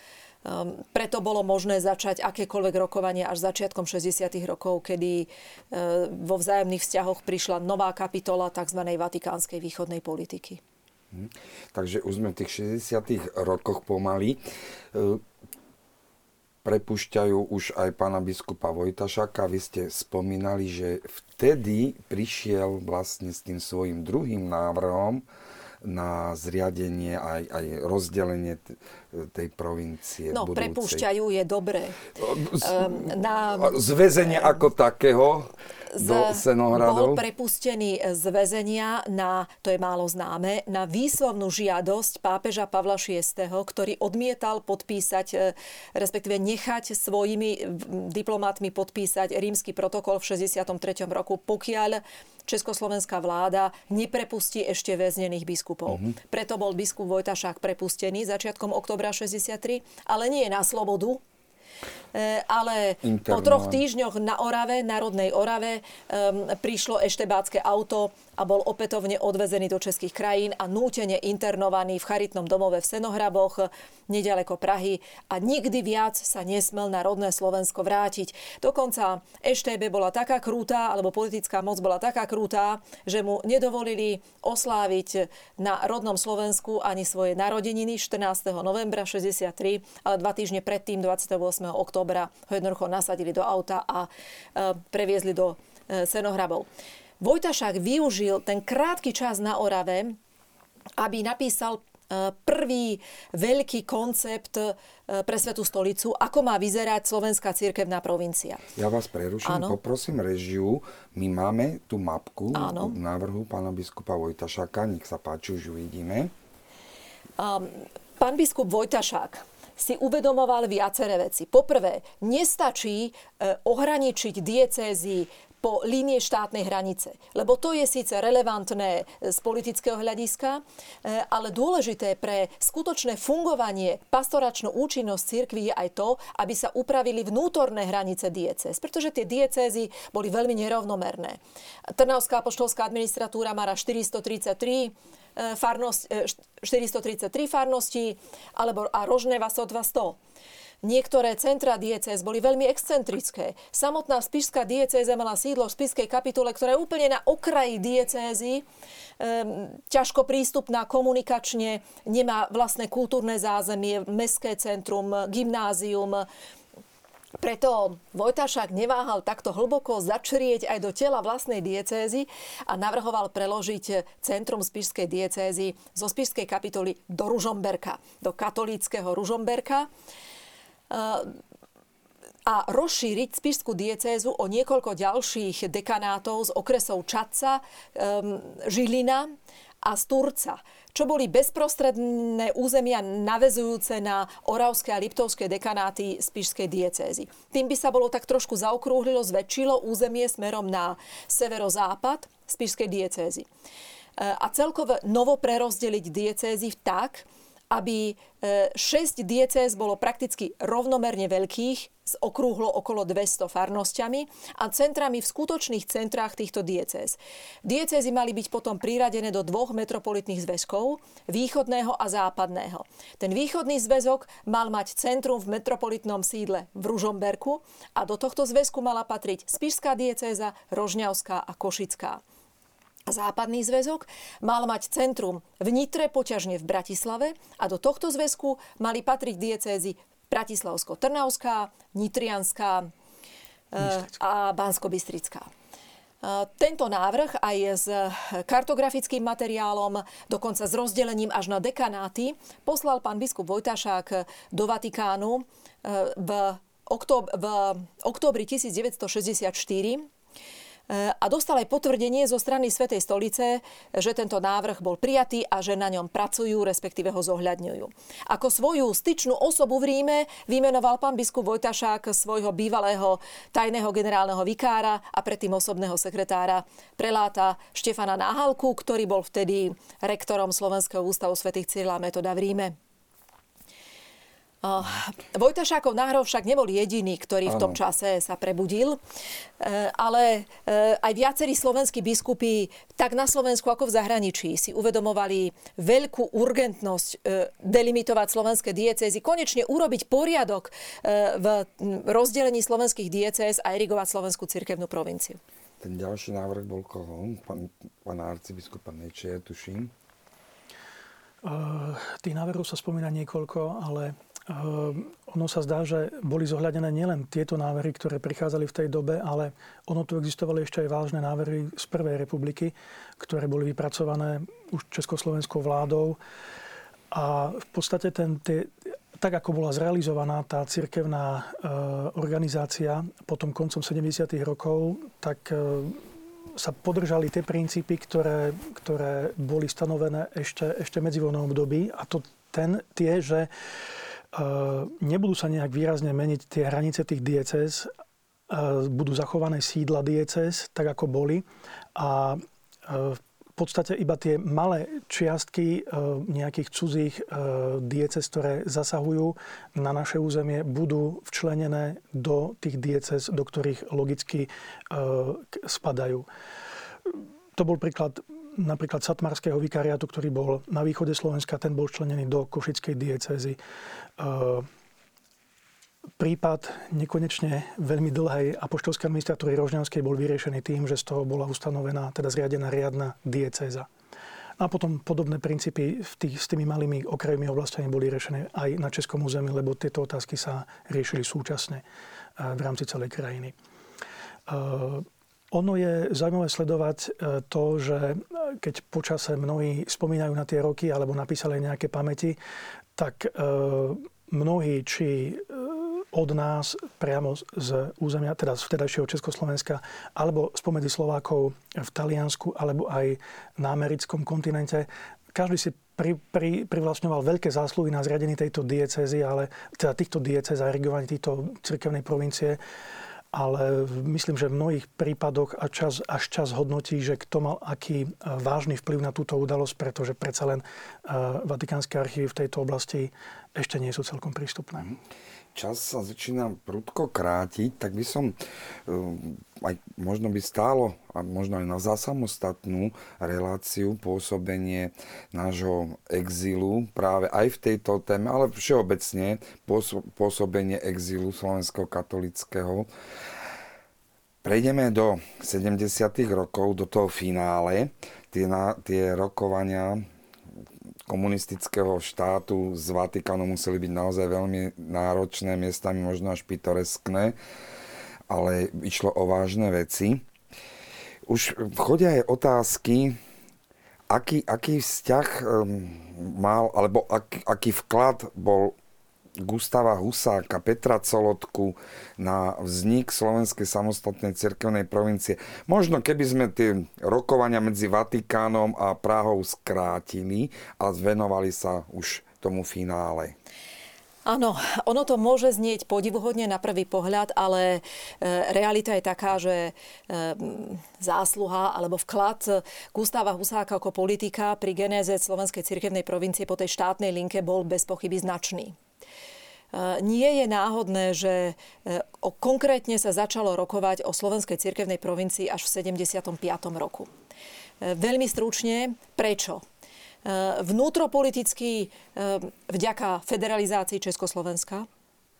Um, preto bolo možné začať akékoľvek rokovanie až začiatkom 60. rokov, kedy uh, vo vzájomných vzťahoch prišla nová kapitola tzv. vatikánskej východnej politiky. Hm. Takže už sme v tých 60. rokoch pomaly. Uh, prepušťajú už aj pána biskupa Vojtašaka. Vy ste spomínali, že vtedy prišiel vlastne s tým svojim druhým návrhom, na zriadenie aj, aj rozdelenie tej provincie No, budúcej. prepúšťajú je dobré. Z, um, na, zväzenie ako takého do Senohradov? Bol prepustený z väzenia na, to je málo známe, na výslovnú žiadosť pápeža Pavla VI, ktorý odmietal podpísať, e, respektíve nechať svojimi diplomatmi podpísať rímsky protokol v 63. roku, pokiaľ československá vláda neprepustí ešte väznených biskupov. Uh-huh. Preto bol biskup Vojtašák prepustený začiatkom oktobra 63, ale nie na slobodu, E, ale po troch týždňoch na Orave, Národnej Orave, um, prišlo eštebácké auto a bol opätovne odvezený do českých krajín a nútene internovaný v charitnom domove v Senohraboch, nedaleko Prahy a nikdy viac sa nesmel na rodné Slovensko vrátiť. Dokonca EŠTB bola taká krúta, alebo politická moc bola taká krúta, že mu nedovolili osláviť na rodnom Slovensku ani svoje narodeniny 14. novembra 63, ale dva týždne predtým, 28. oktobra, ho jednoducho nasadili do auta a e, previezli do e, Senohrabov. Vojtašák využil ten krátky čas na Orave, aby napísal e, prvý veľký koncept pre Svetú stolicu, ako má vyzerať slovenská cirkevná provincia. Ja vás preruším, Áno. poprosím režiu. My máme tú mapku Áno. návrhu pána biskupa Vojtašáka. Nech sa páči, už ju vidíme. Um, pán biskup Vojtašák si uvedomoval viaceré veci. Poprvé, nestačí e, ohraničiť diecézy po línie štátnej hranice. Lebo to je síce relevantné z politického hľadiska, eh, ale dôležité pre skutočné fungovanie, pastoračnú účinnosť cirkvi je aj to, aby sa upravili vnútorné hranice diecéz, pretože tie diecézy boli veľmi nerovnomerné. Trnavská poštolská administratúra má 433 farnosť, 433 farností, alebo a Rožneva sotva 100. Niektoré centra diecéz boli veľmi excentrické. Samotná spišská diecéza mala sídlo v spiskej kapitule, ktorá je úplne na okraji diecézy, ehm, ťažko prístupná komunikačne, nemá vlastné kultúrne zázemie, mestské centrum, gymnázium, preto Vojtašák neváhal takto hlboko začrieť aj do tela vlastnej diecézy a navrhoval preložiť centrum spišskej diecézy zo spišskej kapitoly do Ružomberka, do katolíckého Ružomberka. a rozšíriť spišskú diecézu o niekoľko ďalších dekanátov z okresov Čaca, um, Žilina a Sturca, čo boli bezprostredné územia navezujúce na Oravské a Liptovské dekanáty Spišskej diecézy. Tým by sa bolo tak trošku zaokrúhlilo, zväčšilo územie smerom na severozápad Spišskej diecézy. E, a celkovo novo prerozdeliť diecézy tak, aby 6 e, diecéz bolo prakticky rovnomerne veľkých, z okrúhlo okolo 200 farnosťami a centrami v skutočných centrách týchto diecéz. Diecézy mali byť potom priradené do dvoch metropolitných zväzkov, východného a západného. Ten východný zväzok mal mať centrum v metropolitnom sídle v Ružomberku a do tohto zväzku mala patriť Spišská diecéza, Rožňavská a Košická. Západný zväzok mal mať centrum v Nitre, poťažne v Bratislave a do tohto zväzku mali patriť diecézy Bratislavsko-Trnavská, Nitrianská eh, a Bansko-Bystrická. Eh, tento návrh aj s kartografickým materiálom, dokonca s rozdelením až na dekanáty, poslal pán biskup Vojtašák do Vatikánu eh, v, v októbri 1964 a dostal aj potvrdenie zo strany Svetej stolice, že tento návrh bol prijatý a že na ňom pracujú, respektíve ho zohľadňujú. Ako svoju styčnú osobu v Ríme vymenoval pán biskup Vojtašák svojho bývalého tajného generálneho vikára a predtým osobného sekretára preláta Štefana Náhalku, ktorý bol vtedy rektorom Slovenského ústavu svätých Cyrila Metoda v Ríme. Vojtašákov náhrov však nebol jediný, ktorý v tom čase sa prebudil, e, ale e, aj viacerí slovenskí biskupy, tak na Slovensku ako v zahraničí, si uvedomovali veľkú urgentnosť e, delimitovať slovenské diecézy, konečne urobiť poriadok v rozdelení slovenských diecéz a erigovať slovenskú cirkevnú provinciu. Ten ďalší návrh bol koho? Pán, pán arcibiskupa Nečie, tuším. Uh, tých návrhov sa spomína niekoľko, ale ono sa zdá, že boli zohľadené nielen tieto návrhy, ktoré prichádzali v tej dobe, ale ono tu existovali ešte aj vážne návrhy z Prvej republiky, ktoré boli vypracované už československou vládou. A v podstate ten, tie, tak ako bola zrealizovaná tá cirkevná e, organizácia potom koncom 70. rokov, tak e, sa podržali tie princípy, ktoré, ktoré boli stanovené ešte, ešte medzivojnom období. A to ten, tie, že nebudú sa nejak výrazne meniť tie hranice tých diecez, budú zachované sídla diecez, tak ako boli. A v podstate iba tie malé čiastky nejakých cudzích diecez, ktoré zasahujú na naše územie, budú včlenené do tých diecez, do ktorých logicky spadajú. To bol príklad napríklad Satmarského vikariátu, ktorý bol na východe Slovenska, ten bol členený do Košickej diecézy. E, prípad nekonečne veľmi dlhej apoštolskej administratúry Rožňanskej bol vyriešený tým, že z toho bola ustanovená, teda zriadená riadna diecéza. A potom podobné princípy v tých, s tými malými okrajovými oblastiami boli riešené aj na českom území, lebo tieto otázky sa riešili súčasne e, v rámci celej krajiny. Ono je zaujímavé sledovať e, to, že e, keď počase mnohí spomínajú na tie roky alebo napísali nejaké pamäti, tak e, mnohí, či od nás priamo z územia, teda z vtedajšieho Československa, alebo spomedzi Slovákov v Taliansku, alebo aj na americkom kontinente, každý si pri, pri, privlastňoval veľké zásluhy na zriadení tejto diecezy, ale teda týchto diecez a regionálne týchto cirkevnej provincie ale myslím, že v mnohých prípadoch a čas, až čas hodnotí, že kto mal aký e, vážny vplyv na túto udalosť, pretože predsa len e, Vatikánske archívy v tejto oblasti ešte nie sú celkom prístupné. Mhm. Čas sa začína prudko krátiť, tak by som e, aj možno by stálo, a možno aj na samostatnú reláciu pôsobenie nášho exilu práve aj v tejto téme, ale všeobecne pôsobenie exilu slovensko-katolického. Prejdeme do 70. rokov, do toho finále. Tie, na, tie rokovania komunistického štátu z Vatikánu museli byť naozaj veľmi náročné, miestami možno až pitoreskné ale išlo o vážne veci. Už chodia aj otázky, aký, aký vzťah um, mal, alebo aký, aký vklad bol Gustava Husáka, Petra Colotku na vznik Slovenskej samostatnej cirkevnej provincie. Možno keby sme tie rokovania medzi Vatikánom a Prahou skrátili a zvenovali sa už tomu finále. Áno, ono to môže znieť podivuhodne na prvý pohľad, ale e, realita je taká, že e, zásluha alebo vklad Gustáva Husáka ako politika pri genéze Slovenskej cirkevnej provincie po tej štátnej linke bol bez pochyby značný. E, nie je náhodné, že konkrétne sa začalo rokovať o Slovenskej cirkevnej provincii až v 75. roku. Veľmi stručne, prečo? Vnútropolitický eh, vďaka federalizácii Československa,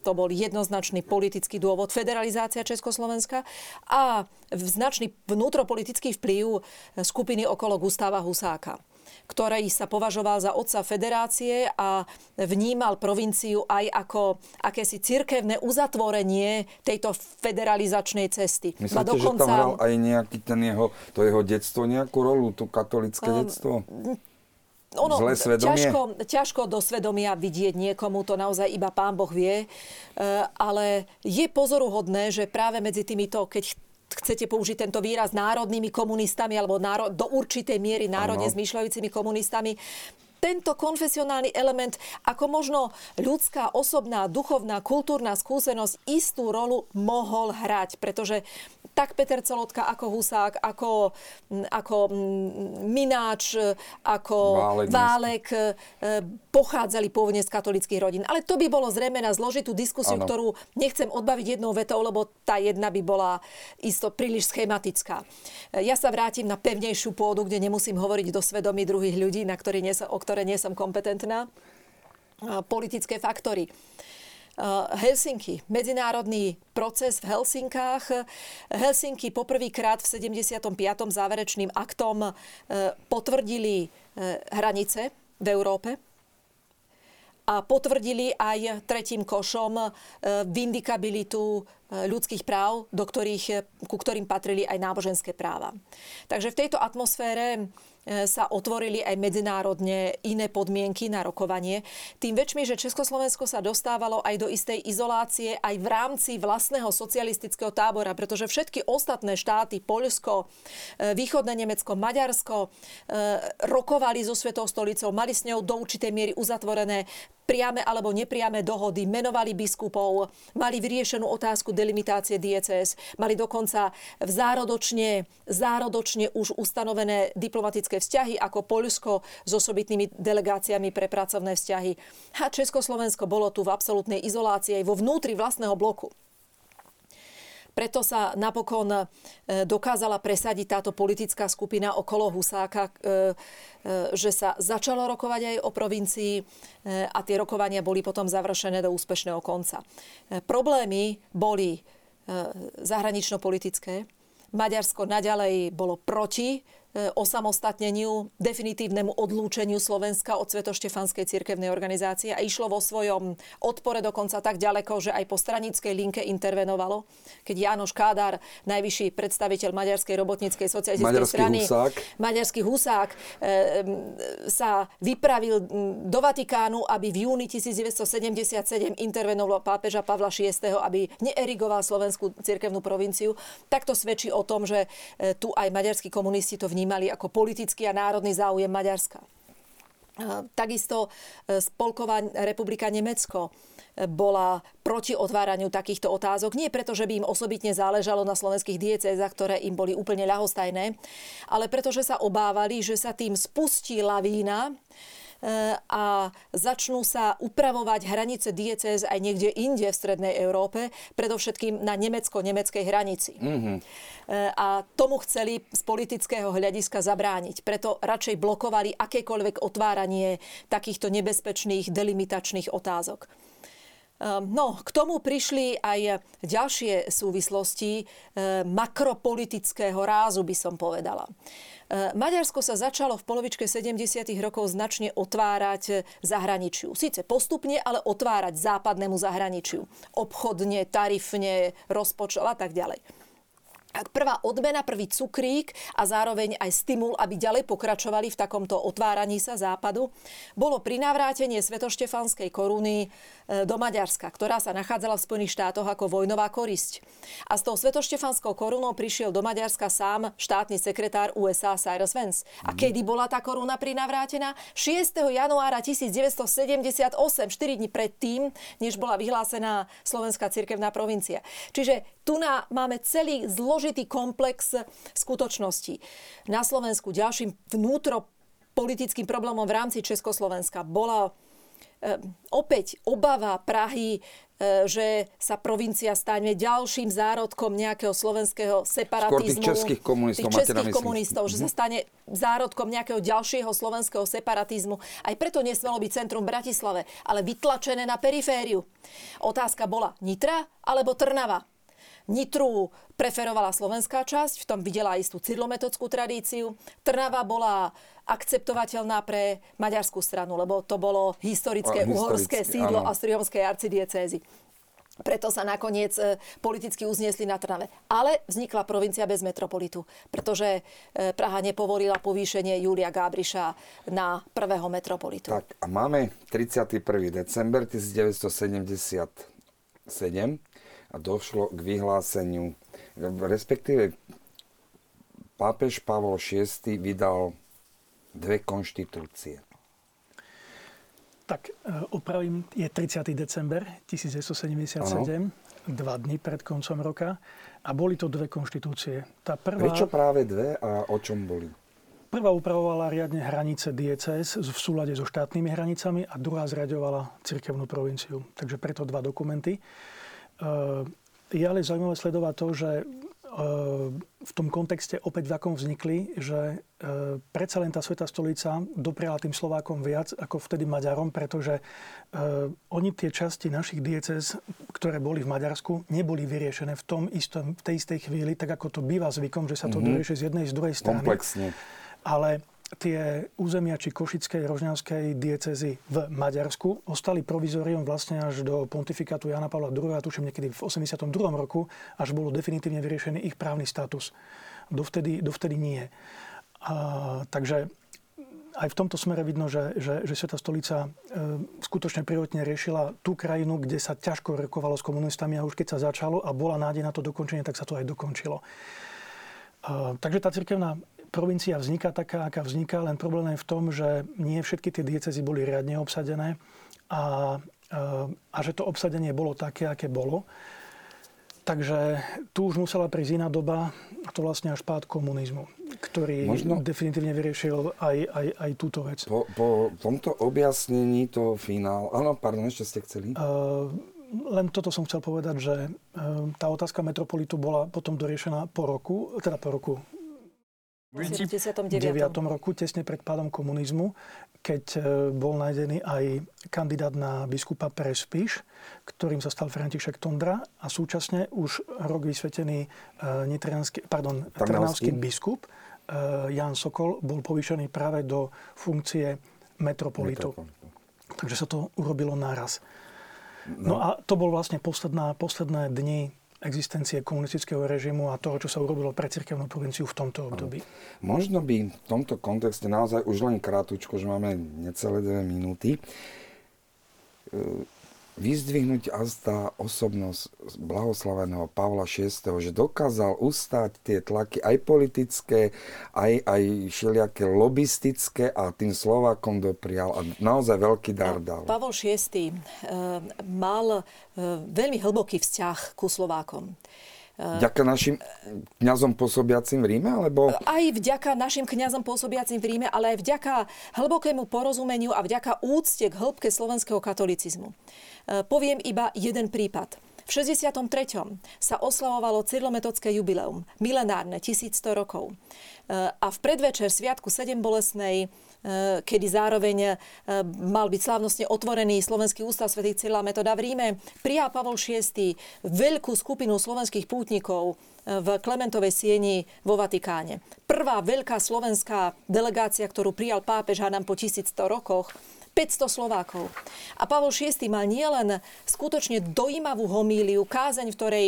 to bol jednoznačný politický dôvod, federalizácia Československa a značný vnútropolitický vplyv skupiny okolo Gustáva Husáka ktorý sa považoval za otca federácie a vnímal provinciu aj ako akési cirkevné uzatvorenie tejto federalizačnej cesty. Myslíte, dokonca... že tam hral aj nejaký ten jeho, to jeho detstvo nejakú rolu, to katolické um, detstvo? ono, Zlé svedomie? Ťažko, ťažko do svedomia vidieť niekomu, to naozaj iba pán Boh vie. E, ale je pozoruhodné, že práve medzi týmito, keď chcete použiť tento výraz národnými komunistami alebo náro, do určitej miery národne ano. zmýšľajúcimi komunistami, tento konfesionálny element ako možno ľudská, osobná, duchovná, kultúrna skúsenosť istú rolu mohol hrať, pretože tak Peter Celotka ako Husák, ako, ako Mináč, ako Válek, Válek e, pochádzali pôvodne z katolických rodín. Ale to by bolo zrejme na zložitú diskusiu, ano. ktorú nechcem odbaviť jednou vetou, lebo tá jedna by bola isto príliš schematická. Ja sa vrátim na pevnejšiu pôdu, kde nemusím hovoriť do svedomí druhých ľudí, na ktorý nie, o ktoré nie som kompetentná. Politické faktory. Helsinky, medzinárodný proces v Helsinkách. Helsinky poprvýkrát v 75. záverečným aktom uh, potvrdili uh, hranice v Európe a potvrdili aj tretím košom vindikabilitu ľudských práv, do ktorých, ku ktorým patrili aj náboženské práva. Takže v tejto atmosfére E, sa otvorili aj medzinárodne iné podmienky na rokovanie. Tým väčšmi, že Československo sa dostávalo aj do istej izolácie aj v rámci vlastného socialistického tábora, pretože všetky ostatné štáty, Poľsko, e, východné Nemecko, Maďarsko, e, rokovali so Svetou stolicou, mali s ňou do určitej miery uzatvorené priame alebo nepriame dohody, menovali biskupov, mali vyriešenú otázku delimitácie DCS, mali dokonca v zárodočne, zárodočne už ustanovené diplomatické vzťahy ako Poľsko s osobitnými delegáciami pre pracovné vzťahy. A Československo bolo tu v absolútnej izolácii aj vo vnútri vlastného bloku. Preto sa napokon e, dokázala presadiť táto politická skupina okolo Husáka, e, e, že sa začalo rokovať aj o provincii a tie rokovania boli potom završené do úspešného konca. Problémy boli zahranično-politické. Maďarsko naďalej bolo proti osamostatneniu, definitívnemu odlúčeniu Slovenska od Svetoštefanskej cirkevnej organizácie a išlo vo svojom odpore dokonca tak ďaleko, že aj po stranickej linke intervenovalo, keď Jánoš Kádár, najvyšší predstaviteľ Maďarskej robotníckej socialistickej Maďarský strany, husák. Maďarský husák, e, sa vypravil do Vatikánu, aby v júni 1977 intervenoval pápeža Pavla VI, aby neerigoval slovenskú cirkevnú provinciu. Tak to svedčí o tom, že e, tu aj maďarskí komunisti to vnímali vnímali ako politický a národný záujem Maďarska. Takisto e, Spolková republika Nemecko e, bola proti otváraniu takýchto otázok. Nie preto, že by im osobitne záležalo na slovenských diecézach, ktoré im boli úplne ľahostajné, ale preto, že sa obávali, že sa tým spustí lavína, a začnú sa upravovať hranice diecéz aj niekde inde v Strednej Európe, predovšetkým na nemecko-nemeckej hranici. Mm-hmm. A tomu chceli z politického hľadiska zabrániť. Preto radšej blokovali akékoľvek otváranie takýchto nebezpečných delimitačných otázok. Ehm, no, k tomu prišli aj ďalšie súvislosti ehm, makropolitického rázu, by som povedala. Ehm, Maďarsko sa začalo v polovičke 70. rokov značne otvárať zahraničiu. Sice postupne, ale otvárať západnému zahraničiu. Obchodne, tarifne, rozpočtov a tak ďalej. Prvá odmena, prvý cukrík a zároveň aj stimul, aby ďalej pokračovali v takomto otváraní sa západu, bolo prinavrátenie svetoštefanskej koruny e, do Maďarska, ktorá sa nachádzala v Spojených štátoch ako vojnová korisť. A s tou svetoštefanskou korunou prišiel do Maďarska sám štátny sekretár USA Cyrus Vance. A mhm. kedy bola tá koruna prinavrátená? 6. januára 1978, 4 dní predtým, než bola vyhlásená Slovenská cirkevná provincia. Čiže tu máme celý zložitý komplex skutočností. Na Slovensku ďalším vnútropolitickým problémom v rámci Československa bola e, opäť obava Prahy, e, že sa provincia stane ďalším zárodkom nejakého slovenského separatizmu. Skôr tých českých komunistov. Tých českých komunistov, že sa mhm. stane zárodkom nejakého ďalšieho slovenského separatizmu. Aj preto nesmelo byť centrum v Bratislave, ale vytlačené na perifériu. Otázka bola Nitra alebo Trnava. Nitru preferovala slovenská časť, v tom videla istú cydlometodskú tradíciu. Trnava bola akceptovateľná pre maďarskú stranu, lebo to bolo historické a, uhorské sídlo Astriomskej arcidiecézy. Preto sa nakoniec e, politicky uzniesli na Trnave. Ale vznikla provincia bez metropolitu, pretože e, Praha nepovolila povýšenie Julia Gábriša na prvého metropolitu. Tak a máme 31. december 1977 a došlo k vyhláseniu, respektíve pápež Pavol VI vydal dve konštitúcie. Tak e, opravím, je 30. december 1977, ano. dva dny pred koncom roka a boli to dve konštitúcie. Tá prvá, Prečo práve dve a o čom boli? Prvá upravovala riadne hranice diecéz v súlade so štátnymi hranicami a druhá zriadovala cirkevnú provinciu. Takže preto dva dokumenty. Eh, je ale zaujímavé sledovať to, že eh, v tom kontexte opäť v akom vznikli, že eh, predsa len tá Sveta stolica dopriala tým Slovákom viac ako vtedy Maďarom, pretože oni tie časti našich diecez, ktoré boli v Maďarsku, neboli vyriešené v, tom istom, v tej istej chvíli, tak ako to býva zvykom, že sa to mm-hmm. dorieši z jednej, z druhej strany. Komplexne. Ale tie územia či Košickej, Rožňanskej diecezy v Maďarsku ostali provizorium vlastne až do pontifikátu Jana Pavla II. a tuším niekedy v 82. roku, až bolo definitívne vyriešený ich právny status. Dovtedy, dovtedy nie. A, takže aj v tomto smere vidno, že, že, že Sveta stolica e, skutočne prvotne riešila tú krajinu, kde sa ťažko rokovalo s komunistami a už keď sa začalo a bola nádej na to dokončenie, tak sa to aj dokončilo. E, takže tá cirkevná provincia vzniká taká, aká vzniká, len problém je v tom, že nie všetky tie diecezy boli riadne obsadené a, a že to obsadenie bolo také, aké bolo. Takže tu už musela prísť iná doba, a to vlastne až pád komunizmu, ktorý Možno... definitívne vyriešil aj, aj, aj túto vec. Po, po tomto objasnení to finál... Áno, pardon, ešte ste chceli? Uh, len toto som chcel povedať, že tá otázka metropolitu bola potom doriešená po roku, teda po roku, v 79. roku, tesne pred pádom komunizmu, keď e, bol nájdený aj kandidát na biskupa Prespíš, ktorým sa stal František Tondra a súčasne už rok vysvetený e, pardon, trnavský biskup e, Jan Sokol bol povýšený práve do funkcie metropolitu. metropolitu. Takže sa to urobilo naraz. No. no a to bol vlastne posledná, posledné dni existencie komunistického režimu a toho, čo sa urobilo pre cirkevnú provinciu v tomto období. Možno by v tomto kontexte naozaj už len krátučko, že máme necelé dve minúty, e, vyzdvihnúť azda osobnosť blahoslaveného Pavla VI, že dokázal ustáť tie tlaky aj politické, aj, aj všelijaké lobistické a tým Slovákom doprial a naozaj veľký dar dal. Pavol VI e, mal e, veľmi hlboký vzťah ku Slovákom. Vďaka našim kňazom pôsobiacim v Ríme? Alebo... Aj vďaka našim kňazom pôsobiacim v Ríme, ale aj vďaka hlbokému porozumeniu a vďaka úcte k hĺbke slovenského katolicizmu. E, poviem iba jeden prípad. V 63. sa oslavovalo cyrlometodské jubileum, milenárne, 1100 rokov. E, a v predvečer Sviatku 7 bolesnej kedy zároveň mal byť slávnostne otvorený Slovenský ústav Sv. Cyrila Metoda v Ríme, prijal Pavol VI veľkú skupinu slovenských pútnikov v Klementovej sieni vo Vatikáne. Prvá veľká slovenská delegácia, ktorú prijal pápež Hanam po 1100 rokoch, 500 Slovákov. A Pavol VI mal nielen skutočne dojímavú homíliu, kázeň, v ktorej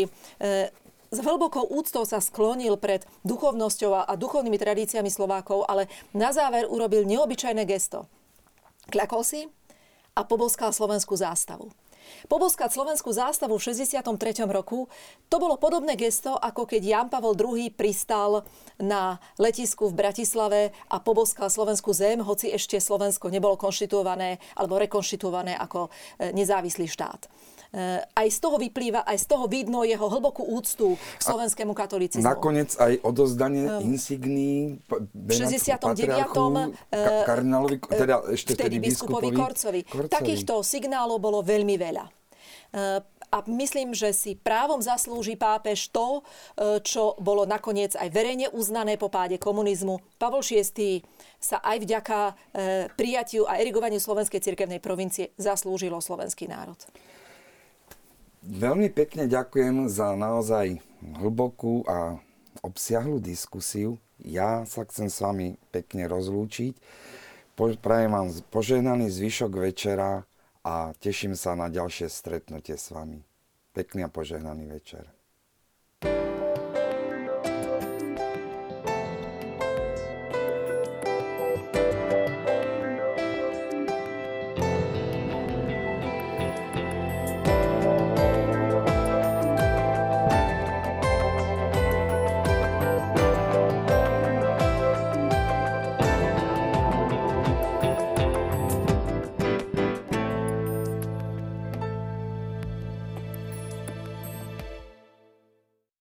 s hlbokou úctou sa sklonil pred duchovnosťou a duchovnými tradíciami Slovákov, ale na záver urobil neobyčajné gesto. Kľakol si a poboskal slovenskú zástavu. Poboskať slovenskú zástavu v 63. roku, to bolo podobné gesto, ako keď Jan Pavel II pristal na letisku v Bratislave a poboskal slovenskú zem, hoci ešte Slovensko nebolo konštituované alebo rekonštituované ako e, nezávislý štát. Eh, aj z toho vyplýva, aj z toho vidno jeho hlbokú úctu k slovenskému katolicizmu. Nakoniec aj odozdanie um, insigní v 69. Ka- kardinálovi, teda ešte vtedy biskupovi Korcovi. Korcovi. Takýchto signálov bolo veľmi veľa. A myslím, že si právom zaslúži pápež to, čo bolo nakoniec aj verejne uznané po páde komunizmu. Pavol VI sa aj vďaka prijatiu a erigovaniu Slovenskej cirkevnej provincie zaslúžilo slovenský národ. Veľmi pekne ďakujem za naozaj hlbokú a obsiahlu diskusiu. Ja sa chcem s vami pekne rozlúčiť. Prajem vám požehnaný zvyšok večera a teším sa na ďalšie stretnutie s vami. Pekný a požehnaný večer.